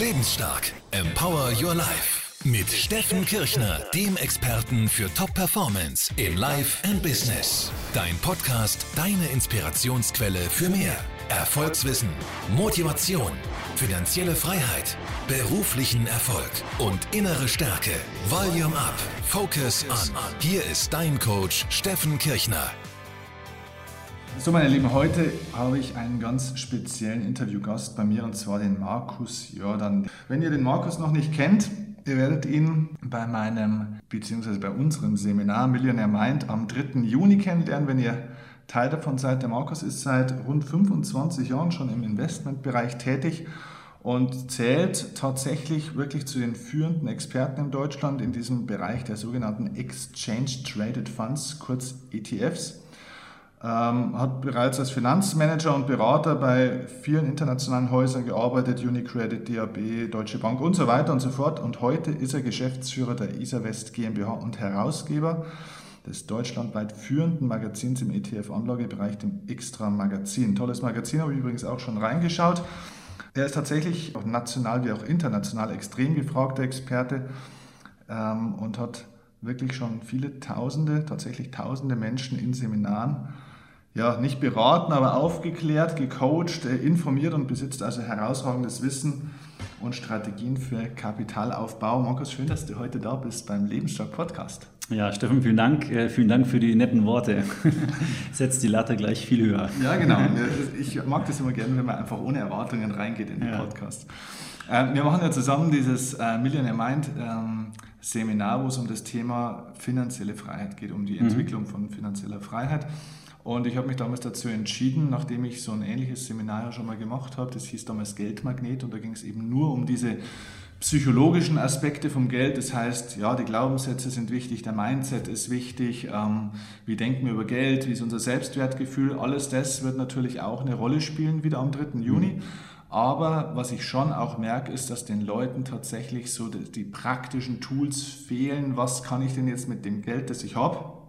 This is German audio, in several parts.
Lebensstark. Empower Your Life. Mit Steffen Kirchner, dem Experten für Top Performance in Life and Business. Dein Podcast, deine Inspirationsquelle für mehr. Erfolgswissen, Motivation, finanzielle Freiheit, beruflichen Erfolg und innere Stärke. Volume Up. Focus On. Hier ist dein Coach Steffen Kirchner. So, meine Lieben, heute habe ich einen ganz speziellen Interviewgast bei mir und zwar den Markus Jordan. Wenn ihr den Markus noch nicht kennt, ihr werdet ihn bei meinem bzw. bei unserem Seminar Millionär Mind am 3. Juni kennenlernen, wenn ihr Teil davon seid. Der Markus ist seit rund 25 Jahren schon im Investmentbereich tätig und zählt tatsächlich wirklich zu den führenden Experten in Deutschland in diesem Bereich der sogenannten Exchange Traded Funds, kurz ETFs ähm, hat bereits als Finanzmanager und Berater bei vielen internationalen Häusern gearbeitet, Unicredit, DAB, Deutsche Bank und so weiter und so fort. Und heute ist er Geschäftsführer der ISA-West GmbH und Herausgeber des deutschlandweit führenden Magazins im ETF-Anlagebereich, dem Extra Magazin. Tolles Magazin, habe ich übrigens auch schon reingeschaut. Er ist tatsächlich auch national wie auch international extrem gefragter Experte ähm, und hat wirklich schon viele Tausende, tatsächlich Tausende Menschen in Seminaren ja, nicht beraten, aber aufgeklärt, gecoacht, äh, informiert und besitzt also herausragendes Wissen und Strategien für Kapitalaufbau. Markus, schön, dass du heute da bist beim Lebensstark Podcast. Ja, Steffen, vielen Dank. Äh, vielen Dank für die netten Worte. Setzt die Latte gleich viel höher. Ja, genau. Ich mag das immer gerne, wenn man einfach ohne Erwartungen reingeht in den ja. Podcast. Ähm, wir machen ja zusammen dieses äh, Millionaire Mind ähm, Seminar, wo es um das Thema finanzielle Freiheit geht, um die mhm. Entwicklung von finanzieller Freiheit. Und ich habe mich damals dazu entschieden, nachdem ich so ein ähnliches Seminar ja schon mal gemacht habe, das hieß damals Geldmagnet und da ging es eben nur um diese psychologischen Aspekte vom Geld. Das heißt, ja, die Glaubenssätze sind wichtig, der Mindset ist wichtig, ähm, wie denken wir über Geld, wie ist unser Selbstwertgefühl, alles das wird natürlich auch eine Rolle spielen, wieder am 3. Juni. Mhm. Aber was ich schon auch merke, ist, dass den Leuten tatsächlich so die, die praktischen Tools fehlen. Was kann ich denn jetzt mit dem Geld, das ich habe,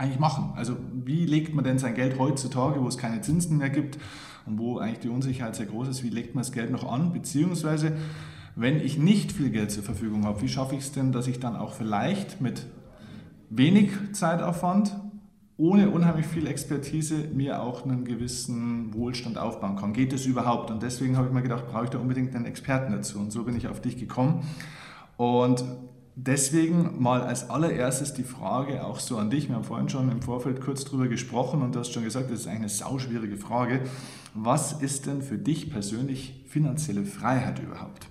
eigentlich machen? Also wie legt man denn sein Geld heutzutage, wo es keine Zinsen mehr gibt und wo eigentlich die Unsicherheit sehr groß ist, wie legt man das Geld noch an? Beziehungsweise, wenn ich nicht viel Geld zur Verfügung habe, wie schaffe ich es denn, dass ich dann auch vielleicht mit wenig Zeitaufwand, ohne unheimlich viel Expertise, mir auch einen gewissen Wohlstand aufbauen kann? Geht das überhaupt? Und deswegen habe ich mir gedacht, brauche ich da unbedingt einen Experten dazu. Und so bin ich auf dich gekommen. Und Deswegen mal als allererstes die Frage auch so an dich. Wir haben vorhin schon im Vorfeld kurz drüber gesprochen und du hast schon gesagt, das ist eigentlich eine sauschwierige Frage. Was ist denn für dich persönlich finanzielle Freiheit überhaupt?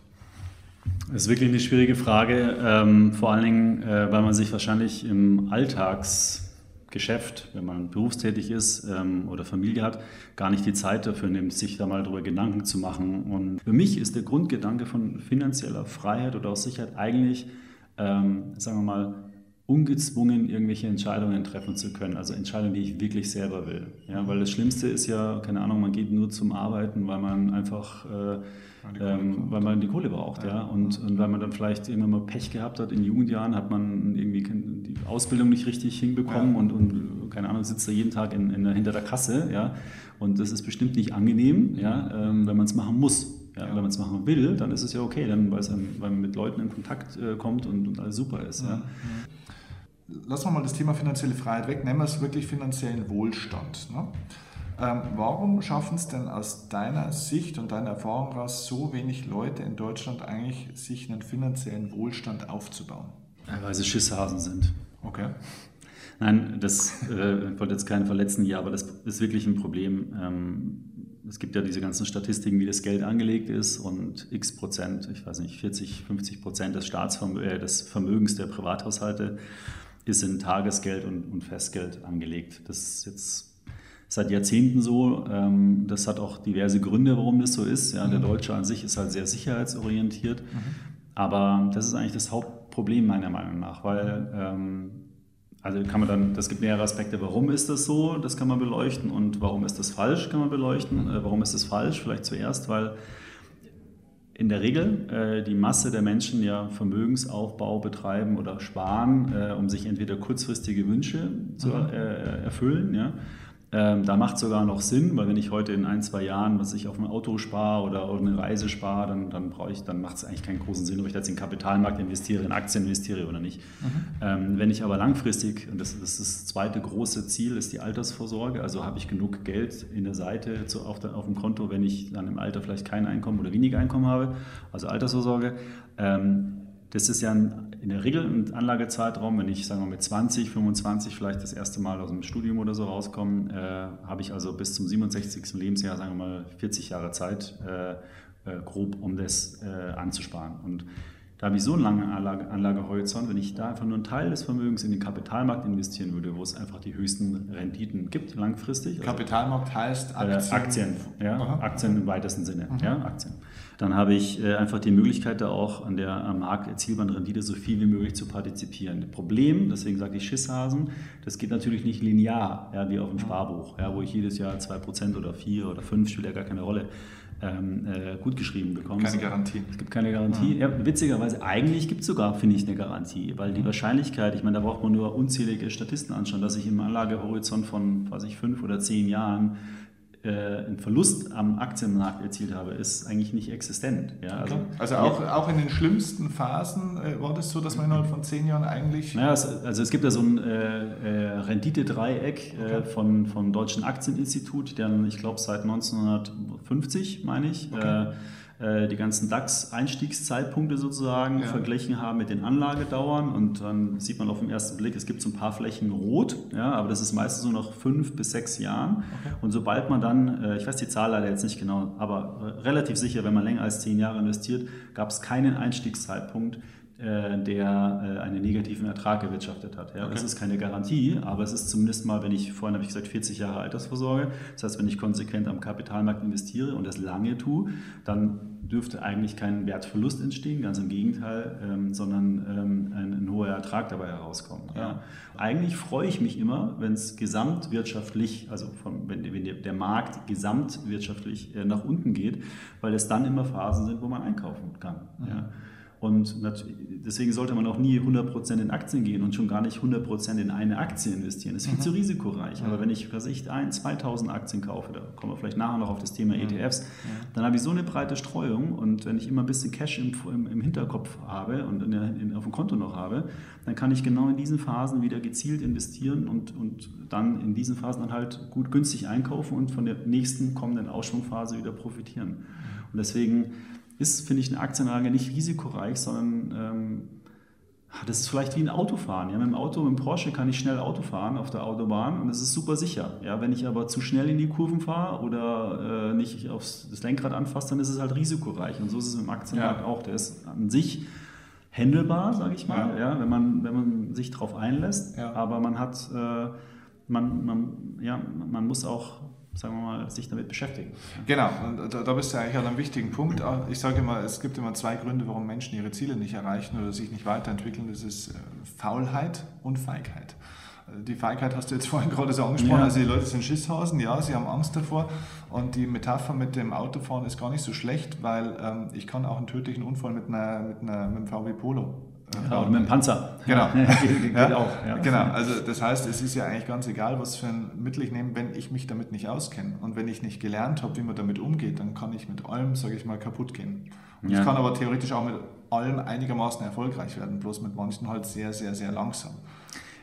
Das ist wirklich eine schwierige Frage, ähm, vor allen Dingen, äh, weil man sich wahrscheinlich im Alltagsgeschäft, wenn man berufstätig ist ähm, oder Familie hat, gar nicht die Zeit dafür nimmt, sich da mal darüber Gedanken zu machen. Und für mich ist der Grundgedanke von finanzieller Freiheit oder auch Sicherheit eigentlich, ähm, sagen wir mal, ungezwungen irgendwelche Entscheidungen treffen zu können, also Entscheidungen, die ich wirklich selber will. Ja, weil das Schlimmste ist ja, keine Ahnung, man geht nur zum Arbeiten, weil man einfach, äh, ähm, weil man die Kohle braucht, ja, ja. Und, und weil man dann vielleicht irgendwann mal Pech gehabt hat in Jugendjahren, hat man irgendwie die Ausbildung nicht richtig hinbekommen ja. und, und, keine Ahnung, sitzt da jeden Tag in, in, hinter der Kasse, ja, und das ist bestimmt nicht angenehm, ja, ähm, wenn man es machen muss. Ja, ja. Wenn man es machen will, dann ist es ja okay, dann, weil, man mit Leuten in Kontakt äh, kommt und, und, alles super ist. Ja. Lassen wir mal das Thema finanzielle Freiheit weg, nennen wir es wirklich finanziellen Wohlstand. Ne? Ähm, warum schaffen es denn aus deiner Sicht und deiner Erfahrung heraus so wenig Leute in Deutschland eigentlich, sich einen finanziellen Wohlstand aufzubauen? Weil sie Schisshasen sind. Okay. Nein, das äh, ich wollte jetzt keinen verletzen hier, aber das ist wirklich ein Problem. Ähm, es gibt ja diese ganzen Statistiken, wie das Geld angelegt ist und x Prozent, ich weiß nicht, 40, 50 Prozent des, Staatsvermö äh, des Vermögens der Privathaushalte ist in Tagesgeld und, und Festgeld angelegt. Das ist jetzt seit Jahrzehnten so. Ähm, das hat auch diverse Gründe, warum das so ist. Ja, der mhm. Deutsche an sich ist halt sehr sicherheitsorientiert. Mhm. Aber das ist eigentlich das Hauptproblem meiner Meinung nach, weil ähm, also kann man dann, das gibt mehrere Aspekte, warum ist das so, das kann man beleuchten und warum ist das falsch, kann man beleuchten. Äh, warum ist das falsch? Vielleicht zuerst, weil in der Regel äh, die Masse der Menschen ja Vermögensaufbau betreiben oder sparen, äh, um sich entweder kurzfristige Wünsche zu mhm. äh, erfüllen, ja, Ähm, da macht es sogar noch Sinn, weil wenn ich heute in ein, zwei Jahren, was ich auf ein Auto spare oder auf eine Reise spare, dann, dann brauche ich, dann macht es eigentlich keinen großen Sinn, ob ich jetzt in den Kapitalmarkt investiere, in Aktien investiere oder nicht. Mhm. Ähm, wenn ich aber langfristig, und das, das, ist das zweite große Ziel, ist die Altersvorsorge, also habe ich genug Geld in der Seite zu, auf, der, auf dem Konto, wenn ich dann im Alter vielleicht kein Einkommen oder weniger Einkommen habe, also Altersvorsorge. Ähm, das ist ja in der Regel ein Anlagezeitraum, wenn ich sagen wir mit 20, 25 vielleicht das erste Mal aus dem Studium oder so rauskomme, äh, habe ich also bis zum 67. Lebensjahr, sagen wir mal 40 Jahre Zeit, äh, äh, grob, um das äh, anzusparen. Und da habe ich so einen langen Anlage, Anlagehorizont, wenn ich da einfach nur einen Teil des Vermögens in den Kapitalmarkt investieren würde, wo es einfach die höchsten Renditen gibt, langfristig. Also Kapitalmarkt heißt äh, Aktien? Aktien, ja, Aktien im weitesten Sinne, mhm. ja, Aktien dann habe ich äh, einfach die Möglichkeit, da auch an der am Markt erzielbaren Rendite so viel wie möglich zu partizipieren. Das Problem, deswegen sage ich Schisshasen, das geht natürlich nicht linear, ja, wie auf dem Sparbuch, ja, wo ich jedes Jahr 2% oder 4 oder 5, spielt ja gar keine Rolle, ähm, äh, gut geschrieben bekomme. Keine Garantie. Es gibt keine Garantie. Ja. ja witzigerweise, eigentlich gibt es sogar, finde ich, eine Garantie, weil die Wahrscheinlichkeit, ich meine, da braucht man nur unzählige Statisten anschauen, dass ich im Anlagehorizont von, weiß ich, fünf oder zehn Jahren äh, einen Verlust am Aktienmarkt erzielt habe, ist eigentlich nicht existent. Ja, also, okay. also auch, auch in den schlimmsten Phasen äh, war das so, dass man innerhalb von zehn Jahren eigentlich. Naja, es, also es gibt ja so ein äh, äh Rendite-Dreieck äh, okay. von, vom Deutschen Aktieninstitut, der ich glaube seit 1950, meine ich, okay äh, die ganzen DAX-Einstiegszeitpunkte sozusagen ja. verglichen haben mit den Anlagedauern und dann sieht man auf den ersten Blick, es gibt so ein paar Flächen rot, ja, aber das ist meistens so nach fünf bis sechs Jahren okay. und sobald man dann, äh, ich weiß die Zahl leider jetzt nicht genau, aber äh, relativ sicher, wenn man länger als zehn Jahre investiert, gab es keinen Einstiegszeitpunkt, der einen negativen Ertrag gewirtschaftet hat. Ja, okay. Das ist keine Garantie, aber es ist zumindest mal, wenn ich, vorhin habe ich gesagt, 40 Jahre Altersvorsorge, das heißt, wenn ich konsequent am Kapitalmarkt investiere und das lange tue, dann dürfte eigentlich kein Wertverlust entstehen, ganz im Gegenteil, ähm, sondern ähm, ein, ein, hoher Ertrag dabei herauskommt. Ja. Ja. Eigentlich freue ich mich immer, wenn es gesamtwirtschaftlich, also von, wenn, wenn, der Markt gesamtwirtschaftlich äh, nach unten geht, weil es dann immer Phasen sind, wo man einkaufen kann. Mhm. Ja. Und deswegen sollte man auch nie 100% in Aktien gehen und schon gar nicht 100% in eine Aktie investieren. Das ist viel mhm. zu risikoreich. Aber wenn ich, was ich, ein, 2000 Aktien kaufe, da kommen wir vielleicht nachher noch auf das Thema mhm. ETFs, dann habe ich so eine breite Streuung und wenn ich immer ein bisschen Cash im, im, im Hinterkopf habe und in der, in, auf dem Konto noch habe, dann kann ich genau in diesen Phasen wieder gezielt investieren und, und dann in diesen Phasen dann halt gut günstig einkaufen und von der nächsten kommenden Ausschwungphase wieder profitieren. Und deswegen ist, finde ich, eine Aktienanlage nicht risikoreich, sondern ähm, das ist vielleicht wie ein Autofahren. Ja, mit dem Auto, mit dem Porsche kann ich schnell Auto fahren auf der Autobahn und das ist super sicher. Ja, wenn ich aber zu schnell in die Kurven fahre oder äh, nicht aufs das Lenkrad anfasse, dann ist es halt risikoreich. Und so ist es im Aktienmarkt ja. auch. Der ist an sich händelbar, sage ich mal, ja. ja. wenn, man, wenn man sich darauf einlässt. Ja. Aber man hat, äh, man, man, ja, man muss auch sagen wir mal, sich damit beschäftigen. Genau, und da, bist du eigentlich an einem wichtigen Punkt. Ich sage immer, es gibt immer zwei Gründe, warum Menschen ihre Ziele nicht erreichen oder sich nicht weiterentwickeln. Das ist äh, Faulheit und Feigheit. Äh, die Feigheit hast du jetzt vorhin gerade so angesprochen. Ja. Also die Leute sind Schisshausen, ja, sie haben Angst davor. Und die Metapher mit dem Autofahren ist gar nicht so schlecht, weil ähm, ich kann auch einen tödlichen Unfall mit, einer, mit, einer, mit einem VW Polo Genau, oder mit dem Panzer. Genau. geht, geht ja, auch. Ja. Genau, also das heißt, es ist ja eigentlich ganz egal, was für ein Mittel ich nehme, wenn ich mich damit nicht auskenne. Und wenn ich nicht gelernt habe, wie man damit umgeht, dann kann ich mit allem, sage ich mal, kaputt gehen. Und ja. ich kann aber theoretisch auch mit allem einigermaßen erfolgreich werden, bloß mit manchen halt sehr, sehr, sehr langsam.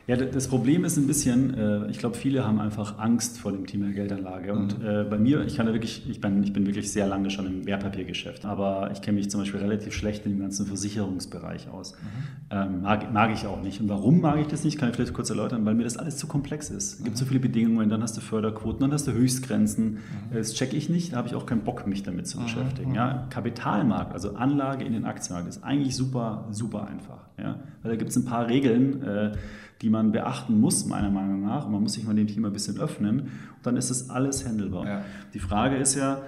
Ja, das Problem ist ein bisschen, äh, ich glaube, viele haben einfach Angst vor dem Thema Geldanlage. Und mhm. Äh, bei mir, ich kann da wirklich, ich bin, ich bin wirklich sehr lange schon im Wertpapiergeschäft, aber ich kenne mich zum Beispiel relativ schlecht in dem ganzen Versicherungsbereich aus. Mhm. Ähm, mag, mag, ich auch nicht. Und warum mag ich das nicht, kann ich vielleicht kurz erläutern, weil mir das alles zu komplex ist. Es gibt mhm. so viele Bedingungen, dann hast du Förderquoten, dann hast du Höchstgrenzen. Mhm. Das checke ich nicht, da habe ich auch keinen Bock, mich damit zu mhm. beschäftigen. Ja? Kapitalmarkt, also Anlage in den Aktienmarkt, ist eigentlich super, super einfach. Ja? Weil da gibt es ein paar Regeln, äh, die man beachten muss, meiner Meinung nach. Und man muss sich mal dem Thema ein bisschen öffnen. Und dann ist das alles handelbar. Ja. Die Frage ist ja,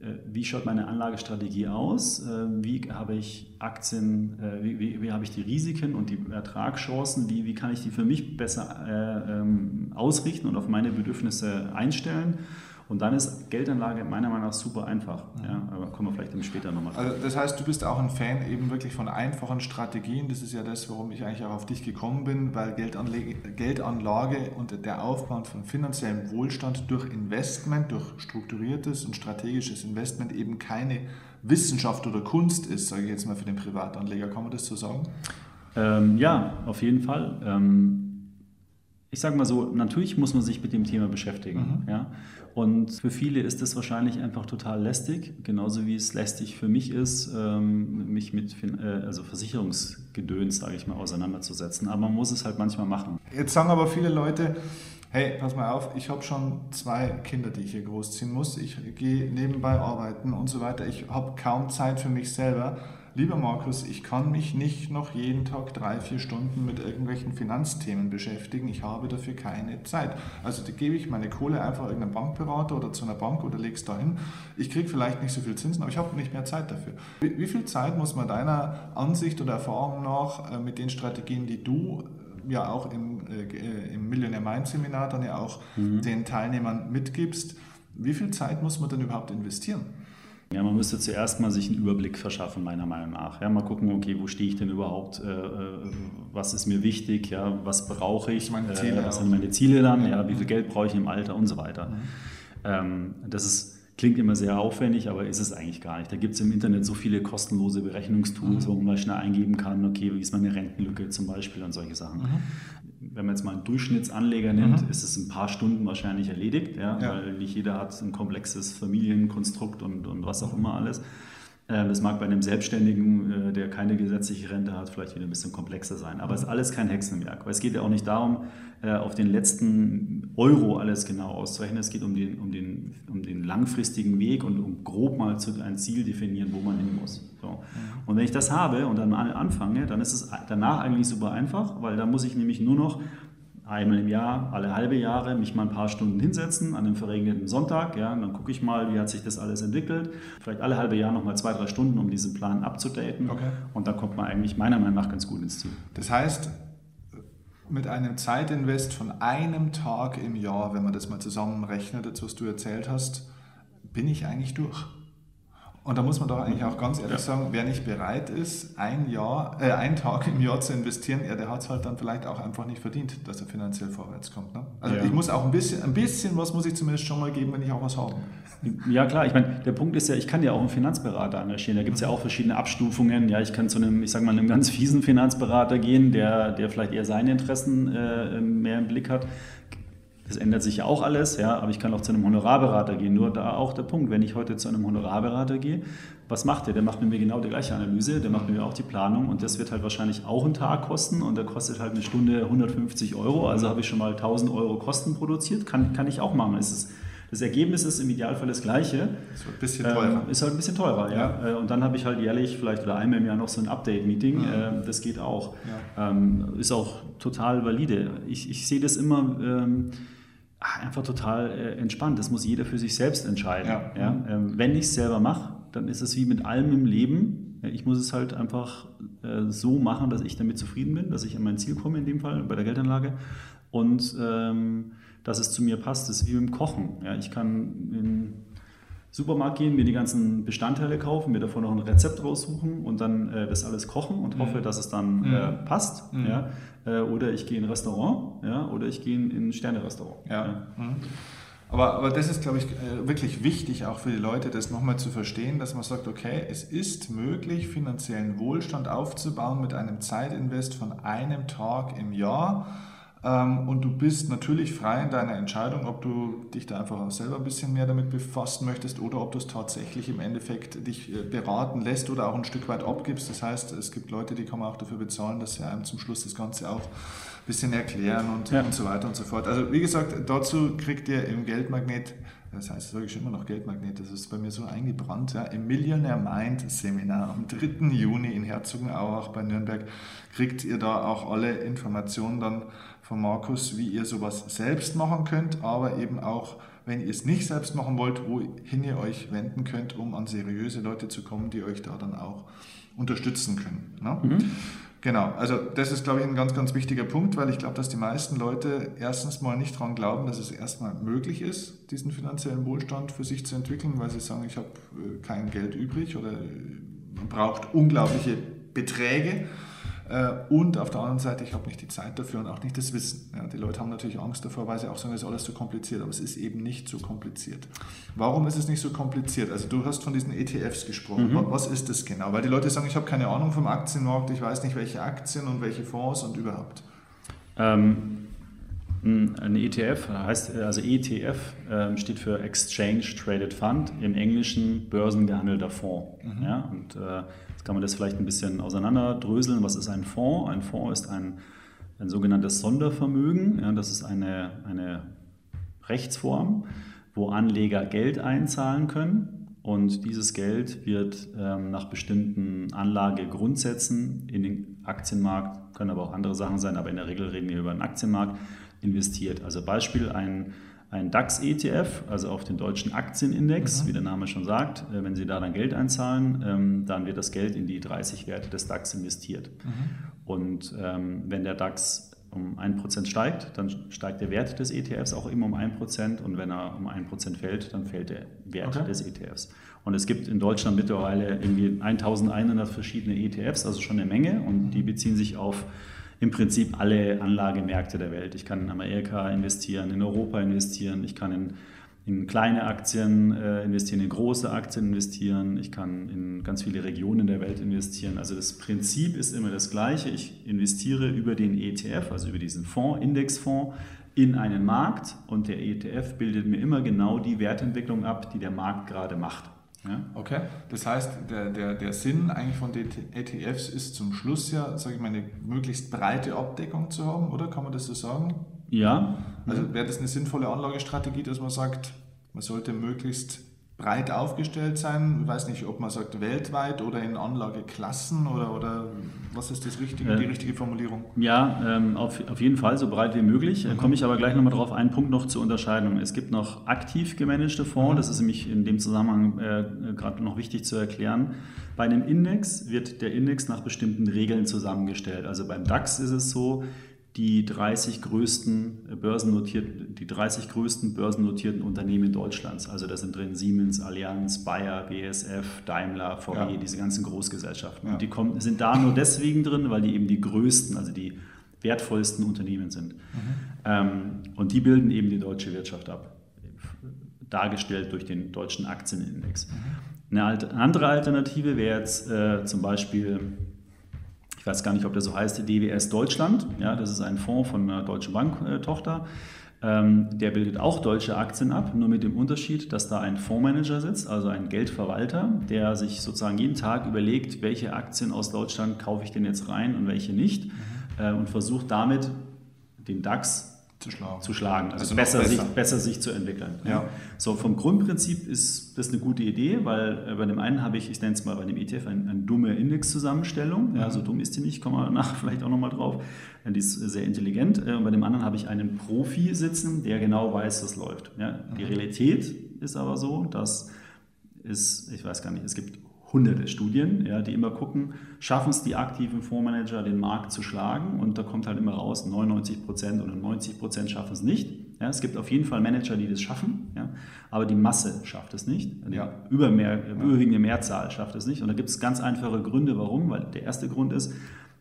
äh, wie schaut meine Anlagestrategie aus? Äh, wie habe ich Aktien, äh, wie, wie, wie habe ich die Risiken und die Ertragschancen? Wie, wie kann ich die für mich besser äh, ähm, ausrichten und auf meine Bedürfnisse einstellen? Und dann ist Geldanlage meiner Meinung nach super einfach. Ja, aber kommen wir vielleicht dann später nochmal drauf. Also das heißt, du bist auch ein Fan eben wirklich von einfachen Strategien. Das ist ja das, warum ich eigentlich auch auf dich gekommen bin, weil Geldanlage, Geldanlage und der Aufbau von finanziellem Wohlstand durch Investment, durch strukturiertes und strategisches Investment eben keine Wissenschaft oder Kunst ist, sage ich jetzt mal für den Privatanleger. Kann man das so sagen? Ähm, ja, auf jeden Fall. Ähm, ich sage mal so, natürlich muss man sich mit dem Thema beschäftigen. Mhm. Ja? Und für viele ist das wahrscheinlich einfach total lästig, genauso wie es lästig für mich ist, ähm, mich mit äh, also Versicherungsgedöns, sage ich mal, auseinanderzusetzen. Aber man muss es halt manchmal machen. Jetzt sagen aber viele Leute, hey, pass mal auf, ich habe schon zwei Kinder, die ich hier großziehen muss. Ich gehe nebenbei arbeiten und so weiter. Ich habe kaum Zeit für mich selber lieber Markus, ich kann mich nicht noch jeden Tag drei, vier Stunden mit irgendwelchen Finanzthemen beschäftigen. Ich habe dafür keine Zeit. Also da gebe ich meine Kohle einfach irgendeinem Bankberater oder zu einer Bank oder lege es dahin. Ich kriege vielleicht nicht so viel Zinsen, aber ich habe nicht mehr Zeit dafür. Wie, wie, viel Zeit muss man deiner Ansicht oder Erfahrung nach äh, mit den Strategien, die du äh, ja auch im, äh, im Millionaire Mind Seminar dann ja auch mhm. den Teilnehmern mitgibst, wie viel Zeit muss man denn überhaupt investieren? Ja, man müsste zuerst mal sich einen Überblick verschaffen, meiner Meinung nach. Ja, mal gucken, okay, wo stehe ich denn überhaupt, äh, äh was ist mir wichtig, ja, was brauche ich, meine Ziele äh, was sind meine Ziele dann, ja, wie viel Geld brauche ich im Alter und so weiter. Mhm. Ähm, das ist, klingt immer sehr aufwendig, aber ist es eigentlich gar nicht. Da gibt es im Internet so viele kostenlose Berechnungstools, mhm. wo man schnell eingeben kann, okay, wie ist meine Rentenlücke zum Beispiel und solche Sachen. Mhm wenn man jetzt mal einen Durchschnittsanleger nimmt, mhm. ist es ein paar Stunden wahrscheinlich erledigt, ja, ja, weil nicht jeder hat ein komplexes Familienkonstrukt und, und was auch immer alles. Ähm, das mag bei einem Selbstständigen, äh, der keine gesetzliche Rente hat, vielleicht wieder ein bisschen komplexer sein. Aber es ist alles kein Hexenwerk. Weil es geht ja auch nicht darum, äh, auf den letzten Euro alles genau auszurechnen. Es geht um den, um den, um den langfristigen Weg und um grob mal zu, ein Ziel definieren, wo man hin muss. So. Und wenn ich das habe und dann anfange, dann ist es danach eigentlich super einfach, weil da muss ich nämlich nur noch einmal im Jahr, alle halbe Jahre mich mal ein paar Stunden hinsetzen an einem verregneten Sonntag. Ja, und dann gucke ich mal, wie hat sich das alles entwickelt. Vielleicht alle halbe Jahr nochmal zwei, drei Stunden, um diesen Plan abzudaten. Okay. Und dann kommt man eigentlich meiner Meinung nach ganz gut ins Ziel. Das heißt, mit einem Zeitinvest von einem Tag im Jahr, wenn man das mal zusammenrechnet, das was du erzählt hast, bin ich eigentlich durch. Und da muss man doch eigentlich auch ganz ehrlich ja. sagen, wer nicht bereit ist, ein Jahr, äh, einen Tag im Jahr zu investieren, ja, der hat es halt dann vielleicht auch einfach nicht verdient, dass er finanziell vorwärts kommt. Ne? Also ja. ich muss auch ein bisschen, ein bisschen was muss ich zumindest schon mal geben, wenn ich auch was habe. Ja klar, ich meine, der Punkt ist ja, ich kann ja auch einen Finanzberater engagieren. Da gibt es ja auch verschiedene Abstufungen. Ja, ich kann zu einem, ich sage mal, einem ganz fiesen Finanzberater gehen, der, der vielleicht eher seine Interessen äh, mehr im Blick hat. Das ändert sich ja auch alles, ja, aber ich kann auch zu einem Honorarberater gehen. Nur da auch der Punkt, wenn ich heute zu einem Honorarberater gehe, was macht der? Der macht mit mir genau die gleiche Analyse, der macht mit mir auch die Planung und das wird halt wahrscheinlich auch einen Tag kosten und der kostet halt eine Stunde 150 Euro, also habe ich schon mal 1000 Euro Kosten produziert, kann, kann ich auch machen. Es ist, das Ergebnis ist im Idealfall das gleiche. Ist halt ein bisschen teurer. Ähm, ist halt ein bisschen teurer, ja. ja. Äh, und dann habe ich halt jährlich vielleicht oder einmal im Jahr noch so ein Update-Meeting. Ja. Ähm, das geht auch. Ja. Ähm, ist auch total valide. Ich, ich sehe das immer einfach total äh, entspannt. Das muss jeder für sich selbst entscheiden. Ja. Ja? Ähm, wenn ich es selber mache, dann ist es wie mit allem im Leben. Ich muss es halt einfach äh, so machen, dass ich damit zufrieden bin, dass ich an mein Ziel komme, in dem Fall bei der Geldanlage. Und ähm, dass es zu mir passt. Das ist wie beim Kochen. Ja? Ich kann in Supermarkt gehen, mir die ganzen Bestandteile kaufen, mir davon noch ein Rezept raussuchen und dann äh, das alles kochen und hoffe, mhm. dass es dann mhm. äh, passt. Mhm. Ja? Äh, oder ich gehe in ein Restaurant ja? oder ich gehe in ein Sterne-Restaurant. Ja. ja. Mhm. Aber, aber das ist, glaube ich, äh, wirklich wichtig auch für die Leute, das nochmal zu verstehen, dass man sagt, okay, es ist möglich, finanziellen Wohlstand aufzubauen mit einem Zeitinvest von einem Tag im Jahr und du bist natürlich frei in deiner Entscheidung, ob du dich da einfach auch selber ein bisschen mehr damit befassen möchtest oder ob du es tatsächlich im Endeffekt dich äh, beraten lässt oder auch ein Stück weit abgibst. Das heißt, es gibt Leute, die kann man auch dafür bezahlen, dass sie einem zum Schluss das Ganze auch ein bisschen erklären und, ja. und so weiter und so fort. Also wie gesagt, dazu kriegt ihr im Geldmagnet das heißt, sage ich immer noch Geldmagnet, das ist bei mir so eingebrannt. Ja. Im Millionaire Mind Seminar am 3. Juni in Herzogenaurach bei Nürnberg kriegt ihr da auch alle Informationen dann von Markus, wie ihr sowas selbst machen könnt, aber eben auch, wenn ihr es nicht selbst machen wollt, wohin ihr euch wenden könnt, um an seriöse Leute zu kommen, die euch da dann auch unterstützen können. Ne? Mhm. Genau, also das ist, glaube ich, ein ganz, ganz wichtiger Punkt, weil ich glaube, dass die meisten Leute erstens mal nicht daran glauben, dass es erstmal möglich ist, diesen finanziellen Wohlstand für sich zu entwickeln, weil sie sagen, ich habe äh, kein Geld übrig oder man braucht unglaubliche Beträge. Äh, und auf der anderen Seite, ich habe nicht die Zeit dafür und auch nicht das Wissen. Ja, die Leute haben natürlich Angst davor, weil sie auch sagen, es ist alles zu kompliziert, aber es ist eben nicht so kompliziert. Warum ist es nicht so kompliziert? Also du hast von diesen ETFs gesprochen. Mhm. Was ist das genau? Weil die Leute sagen, ich habe keine Ahnung vom Aktienmarkt, ich weiß nicht, welche Aktien und welche Fonds und überhaupt. Ähm, ein ETF heißt, also ETF äh, steht für Exchange Traded Fund, im Englischen börsengehandelter Fonds. Mhm. Ja, und äh, kann man das vielleicht ein bisschen auseinanderdröseln. Was ist ein Fonds? Ein Fonds ist ein, ein sogenanntes Sondervermögen. Ja, das ist eine, eine Rechtsform, wo Anleger Geld einzahlen können. Und dieses Geld wird ähm, nach bestimmten Anlagegrundsätzen in den Aktienmarkt, können aber auch andere Sachen sein, aber in der Regel reden wir über den Aktienmarkt, investiert. Also Beispiel ein ein DAX-ETF, also auf den deutschen Aktienindex, mhm. wie der Name schon sagt. Äh, wenn Sie da dann Geld einzahlen, ähm, dann wird das Geld in die 30 Werte des DAX investiert. Mhm. Und ähm, wenn der DAX um 1% steigt, dann steigt der Wert des ETFs auch immer um 1% und wenn er um 1% fällt, dann fällt der Wert okay. des ETFs. Und es gibt in Deutschland mittlerweile irgendwie 1100 verschiedene ETFs, also schon eine Menge und die beziehen sich auf im Prinzip alle Anlagemärkte der Welt. Ich kann in Amerika investieren, in Europa investieren, ich kann in, in kleine Aktien äh, investieren, in große Aktien investieren, ich kann in ganz viele Regionen der Welt investieren. Also das Prinzip ist immer das gleiche. Ich investiere über den ETF, also über diesen Fonds, Indexfonds, in einen Markt und der ETF bildet mir immer genau die Wertentwicklung ab, die der Markt gerade macht. Ja? Okay, das heißt, der, der, der Sinn eigentlich von den ETFs ist zum Schluss ja, sage ich mal, eine möglichst breite Abdeckung zu haben, oder? Kann man das so sagen? Ja. Also wäre das eine sinnvolle Anlagestrategie, dass man sagt, man sollte möglichst breit aufgestellt sein. Ich weiß nicht, ob man sagt weltweit oder in Anlageklassen oder, oder was ist das richtige, äh, die richtige Formulierung? Ja, ähm, auf, auf jeden Fall so breit wie möglich. Mhm. Komme ich aber gleich nochmal drauf, einen Punkt noch zur Unterscheidung. Es gibt noch aktiv gemanagte Fonds, mhm. das ist nämlich in dem Zusammenhang äh, gerade noch wichtig zu erklären. Bei einem Index wird der Index nach bestimmten Regeln zusammengestellt. Also beim DAX ist es so, die 30 größten börsennotierten, die 30 größten börsennotierten Unternehmen Deutschlands. Also da sind drin Siemens, Allianz, Bayer, BSF, Daimler, VW, ja. diese ganzen Großgesellschaften. Ja. Und die kommen, sind da nur deswegen drin, weil die eben die größten, also die wertvollsten Unternehmen sind. Mhm. Ähm, und die bilden eben die deutsche Wirtschaft ab, dargestellt durch den deutschen Aktienindex. Mhm. Eine andere Alternative wäre jetzt äh, zum Beispiel ich weiß gar nicht, ob der so heißt, DWS Deutschland. Ja, das ist ein Fonds von einer Deutschen Bank-Tochter. Ähm, der bildet auch deutsche Aktien ab, nur mit dem Unterschied, dass da ein Fondsmanager sitzt, also ein Geldverwalter, der sich sozusagen jeden Tag überlegt, welche Aktien aus Deutschland kaufe ich denn jetzt rein und welche nicht mhm. äh, und versucht damit den DAX zu schlagen. Zu schlagen. Also, also besser, besser. Sich, besser sich zu entwickeln. Ja. So, vom Grundprinzip ist das eine gute Idee, weil äh, bei dem einen habe ich, ich nenne es mal bei dem ETF, eine, eine dumme Indexzusammenstellung. Ja, so dumm ist die nicht, kommen wir danach vielleicht auch nochmal drauf. Die ist sehr intelligent. Äh, und bei dem anderen habe ich einen Profi sitzen, der genau weiß, was läuft. Ja, die mhm. Realität ist aber so, dass es, ich weiß gar nicht, es gibt hunderte Studien, ja, die immer gucken, schaffen es die aktiven Fondsmanager, den Markt zu schlagen und da kommt halt immer raus, 99 Prozent oder 90 Prozent schaffen es nicht. Ja, es gibt auf jeden Fall Manager, die das schaffen, ja, aber die Masse schafft es nicht. Die ja. übermehr, überwiegende Mehrzahl schafft es nicht. Und da gibt es ganz einfache Gründe, warum. Weil der erste Grund ist,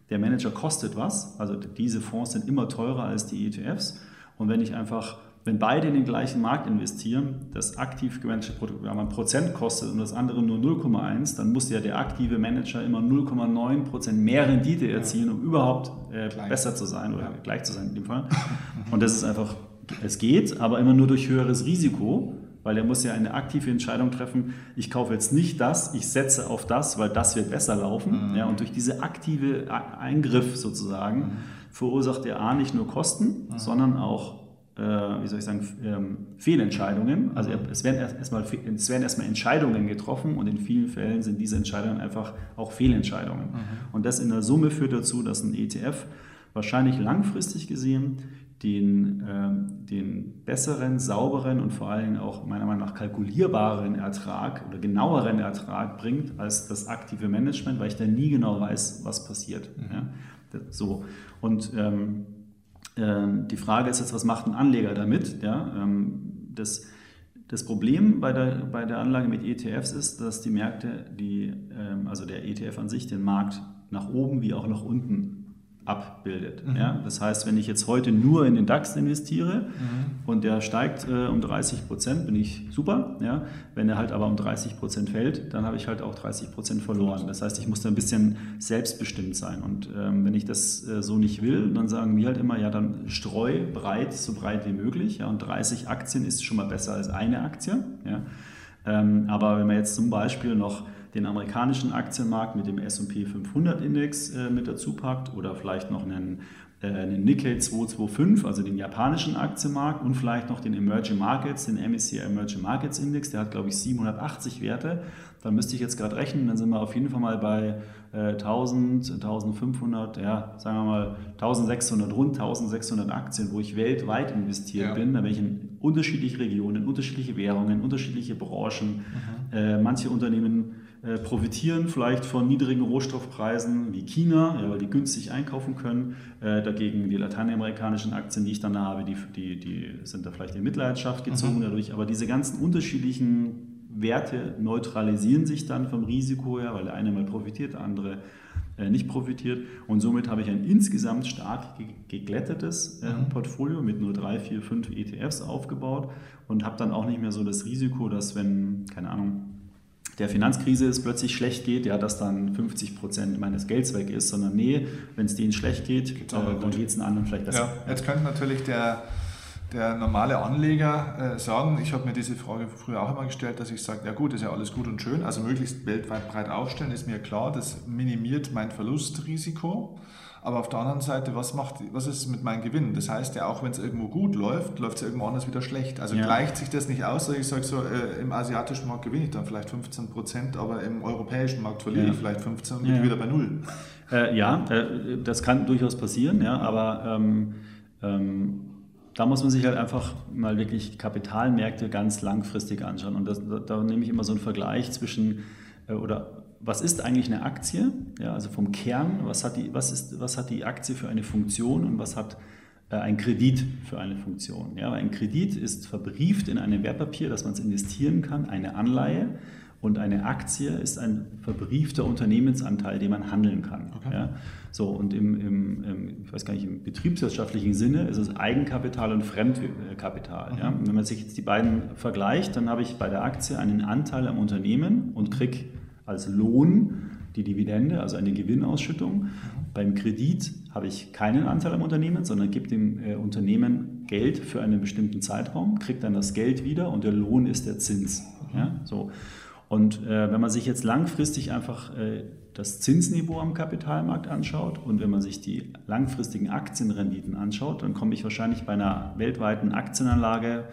der Manager kostet was. Also diese Fonds sind immer teurer als die ETFs. Und wenn ich einfach wenn beide in den gleichen Markt investieren, das aktiv gemanagte Programm ein Prozent kostet und das andere nur 0,1, dann muss ja der aktive Manager immer 0,9 Prozent mehr Rendite erzielen, um überhaupt äh, besser zu sein oder ja. gleich zu sein in dem Fall. Und das ist einfach, es geht, aber immer nur durch höheres Risiko, weil er muss ja eine aktive Entscheidung treffen, ich kaufe jetzt nicht das, ich setze auf das, weil das wird besser laufen. Mhm. Ja, und durch diese aktive Eingriff sozusagen mhm. verursacht er A nicht nur Kosten, mhm. sondern auch äh, wie soll ich sagen, ähm, Fehlentscheidungen. Also es werden erstmal erstmal Entscheidungen getroffen und in vielen Fällen sind diese Entscheidungen einfach auch Fehlentscheidungen. Mhm. Und das in der Summe führt dazu, dass ein ETF wahrscheinlich langfristig gesehen den, äh, den besseren, sauberen und vor Dingen auch meiner Meinung nach kalkulierbaren Ertrag oder genaueren Ertrag bringt als das aktive Management, weil ich da nie genau weiß, was passiert. Mhm. Ja. So. Und ähm, äh, die Frage ist jetzt, was macht ein Anleger damit? Ja, ähm, das, das Problem bei der, bei der Anlage mit ETFs ist, dass die Märkte, die, ähm, also der ETF an sich, den Markt nach oben wie auch nach unten abbildet. Mhm. Ja? Das heißt, wenn ich jetzt heute nur in den DAX investiere mhm. und der steigt äh, um 30 Prozent, bin ich super. Ja? Wenn er halt aber um 30 Prozent fällt, dann habe ich halt auch 30 Prozent verloren. Das heißt, ich muss da ein bisschen selbstbestimmt sein. Und ähm, wenn ich das äh, so nicht will, dann sagen wir halt immer, ja, dann streu breit, so breit wie möglich. Ja? Und 30 Aktien ist schon mal besser als eine Aktie. Ja? Ähm, aber wenn man jetzt zum Beispiel noch den amerikanischen Aktienmarkt mit dem S&P 500 Index äh, mit dazu packt oder vielleicht noch einen, äh, einen Nikkei 225, also den japanischen Aktienmarkt und vielleicht noch den Emerging Markets, den MSCI Emerging Markets Index, der hat glaube ich 780 Werte. Da müsste ich jetzt gerade rechnen, dann sind wir auf jeden Fall mal bei äh, 1000, 1500, ja, sagen wir mal 1600, rund 1600 Aktien, wo ich weltweit investiert ja. bin. Da bin ich in unterschiedliche Regionen, unterschiedliche Währungen, unterschiedliche Branchen. Mhm. Äh, manche Unternehmen äh, profitieren vielleicht von niedrigen Rohstoffpreisen wie China, ja, weil die günstig einkaufen können. Äh, dagegen die lateinamerikanischen Aktien, die ich dann habe, die, die, die sind da vielleicht in Mitleidenschaft gezogen mhm. dadurch. Aber diese ganzen unterschiedlichen Werte neutralisieren sich dann vom Risiko her, weil der eine mal profitiert, der andere äh, nicht profitiert. Und somit habe ich ein insgesamt stark geglättetes äh, mhm. Portfolio mit nur drei, vier, fünf ETFs aufgebaut und habe dann auch nicht mehr so das Risiko, dass wenn, keine Ahnung, der Finanzkrise es plötzlich schlecht geht, ja, dass dann 50 Prozent meines Gelds weg ist, sondern nee, wenn es denen schlecht geht, äh, dann geht es den anderen vielleicht besser. Ja, jetzt könnte natürlich der, der normale Anleger äh, sagen, ich habe mir diese Frage früher auch immer gestellt, dass ich sage, ja gut, ist ja alles gut und schön, also möglichst weltweit breit aufstellen, ist mir klar, das minimiert mein Verlustrisiko. Aber auf der anderen Seite, was, macht, was ist mit meinem Gewinn? Das heißt ja, auch wenn es irgendwo gut läuft, läuft es irgendwo anders wieder schlecht. Also ja. gleicht sich das nicht aus, dass ich sage, so, äh, im asiatischen Markt gewinne ich dann vielleicht 15 Prozent, aber im europäischen Markt verliere ja. ich vielleicht 15 und bin ja. wieder bei Null. Äh, ja, äh, das kann durchaus passieren, ja, aber ähm, ähm, da muss man sich halt einfach mal wirklich Kapitalmärkte ganz langfristig anschauen. Und das, da, da nehme ich immer so einen Vergleich zwischen äh, oder was ist eigentlich eine Aktie? Ja, also vom Kern, was hat, die, was, ist, was hat die Aktie für eine Funktion und was hat äh, ein Kredit für eine Funktion? Ja, ein Kredit ist verbrieft in einem Wertpapier, dass man es investieren kann, eine Anleihe. Und eine Aktie ist ein verbriefter Unternehmensanteil, den man handeln kann. Okay. Ja? So, und im, im, im, ich weiß gar nicht, im betriebswirtschaftlichen Sinne ist es Eigenkapital und Fremdkapital. Mhm. Ja? Wenn man sich jetzt die beiden vergleicht, dann habe ich bei der Aktie einen Anteil am Unternehmen und kriege als Lohn die Dividende, also eine Gewinnausschüttung. Beim Kredit habe ich keinen Anteil am Unternehmen, sondern gebe dem äh, Unternehmen Geld für einen bestimmten Zeitraum, kriegt dann das Geld wieder und der Lohn ist der Zins. Ja, so. Und äh, wenn man sich jetzt langfristig einfach äh, das Zinsniveau am Kapitalmarkt anschaut und wenn man sich die langfristigen Aktienrenditen anschaut, dann komme ich wahrscheinlich bei einer weltweiten Aktienanlage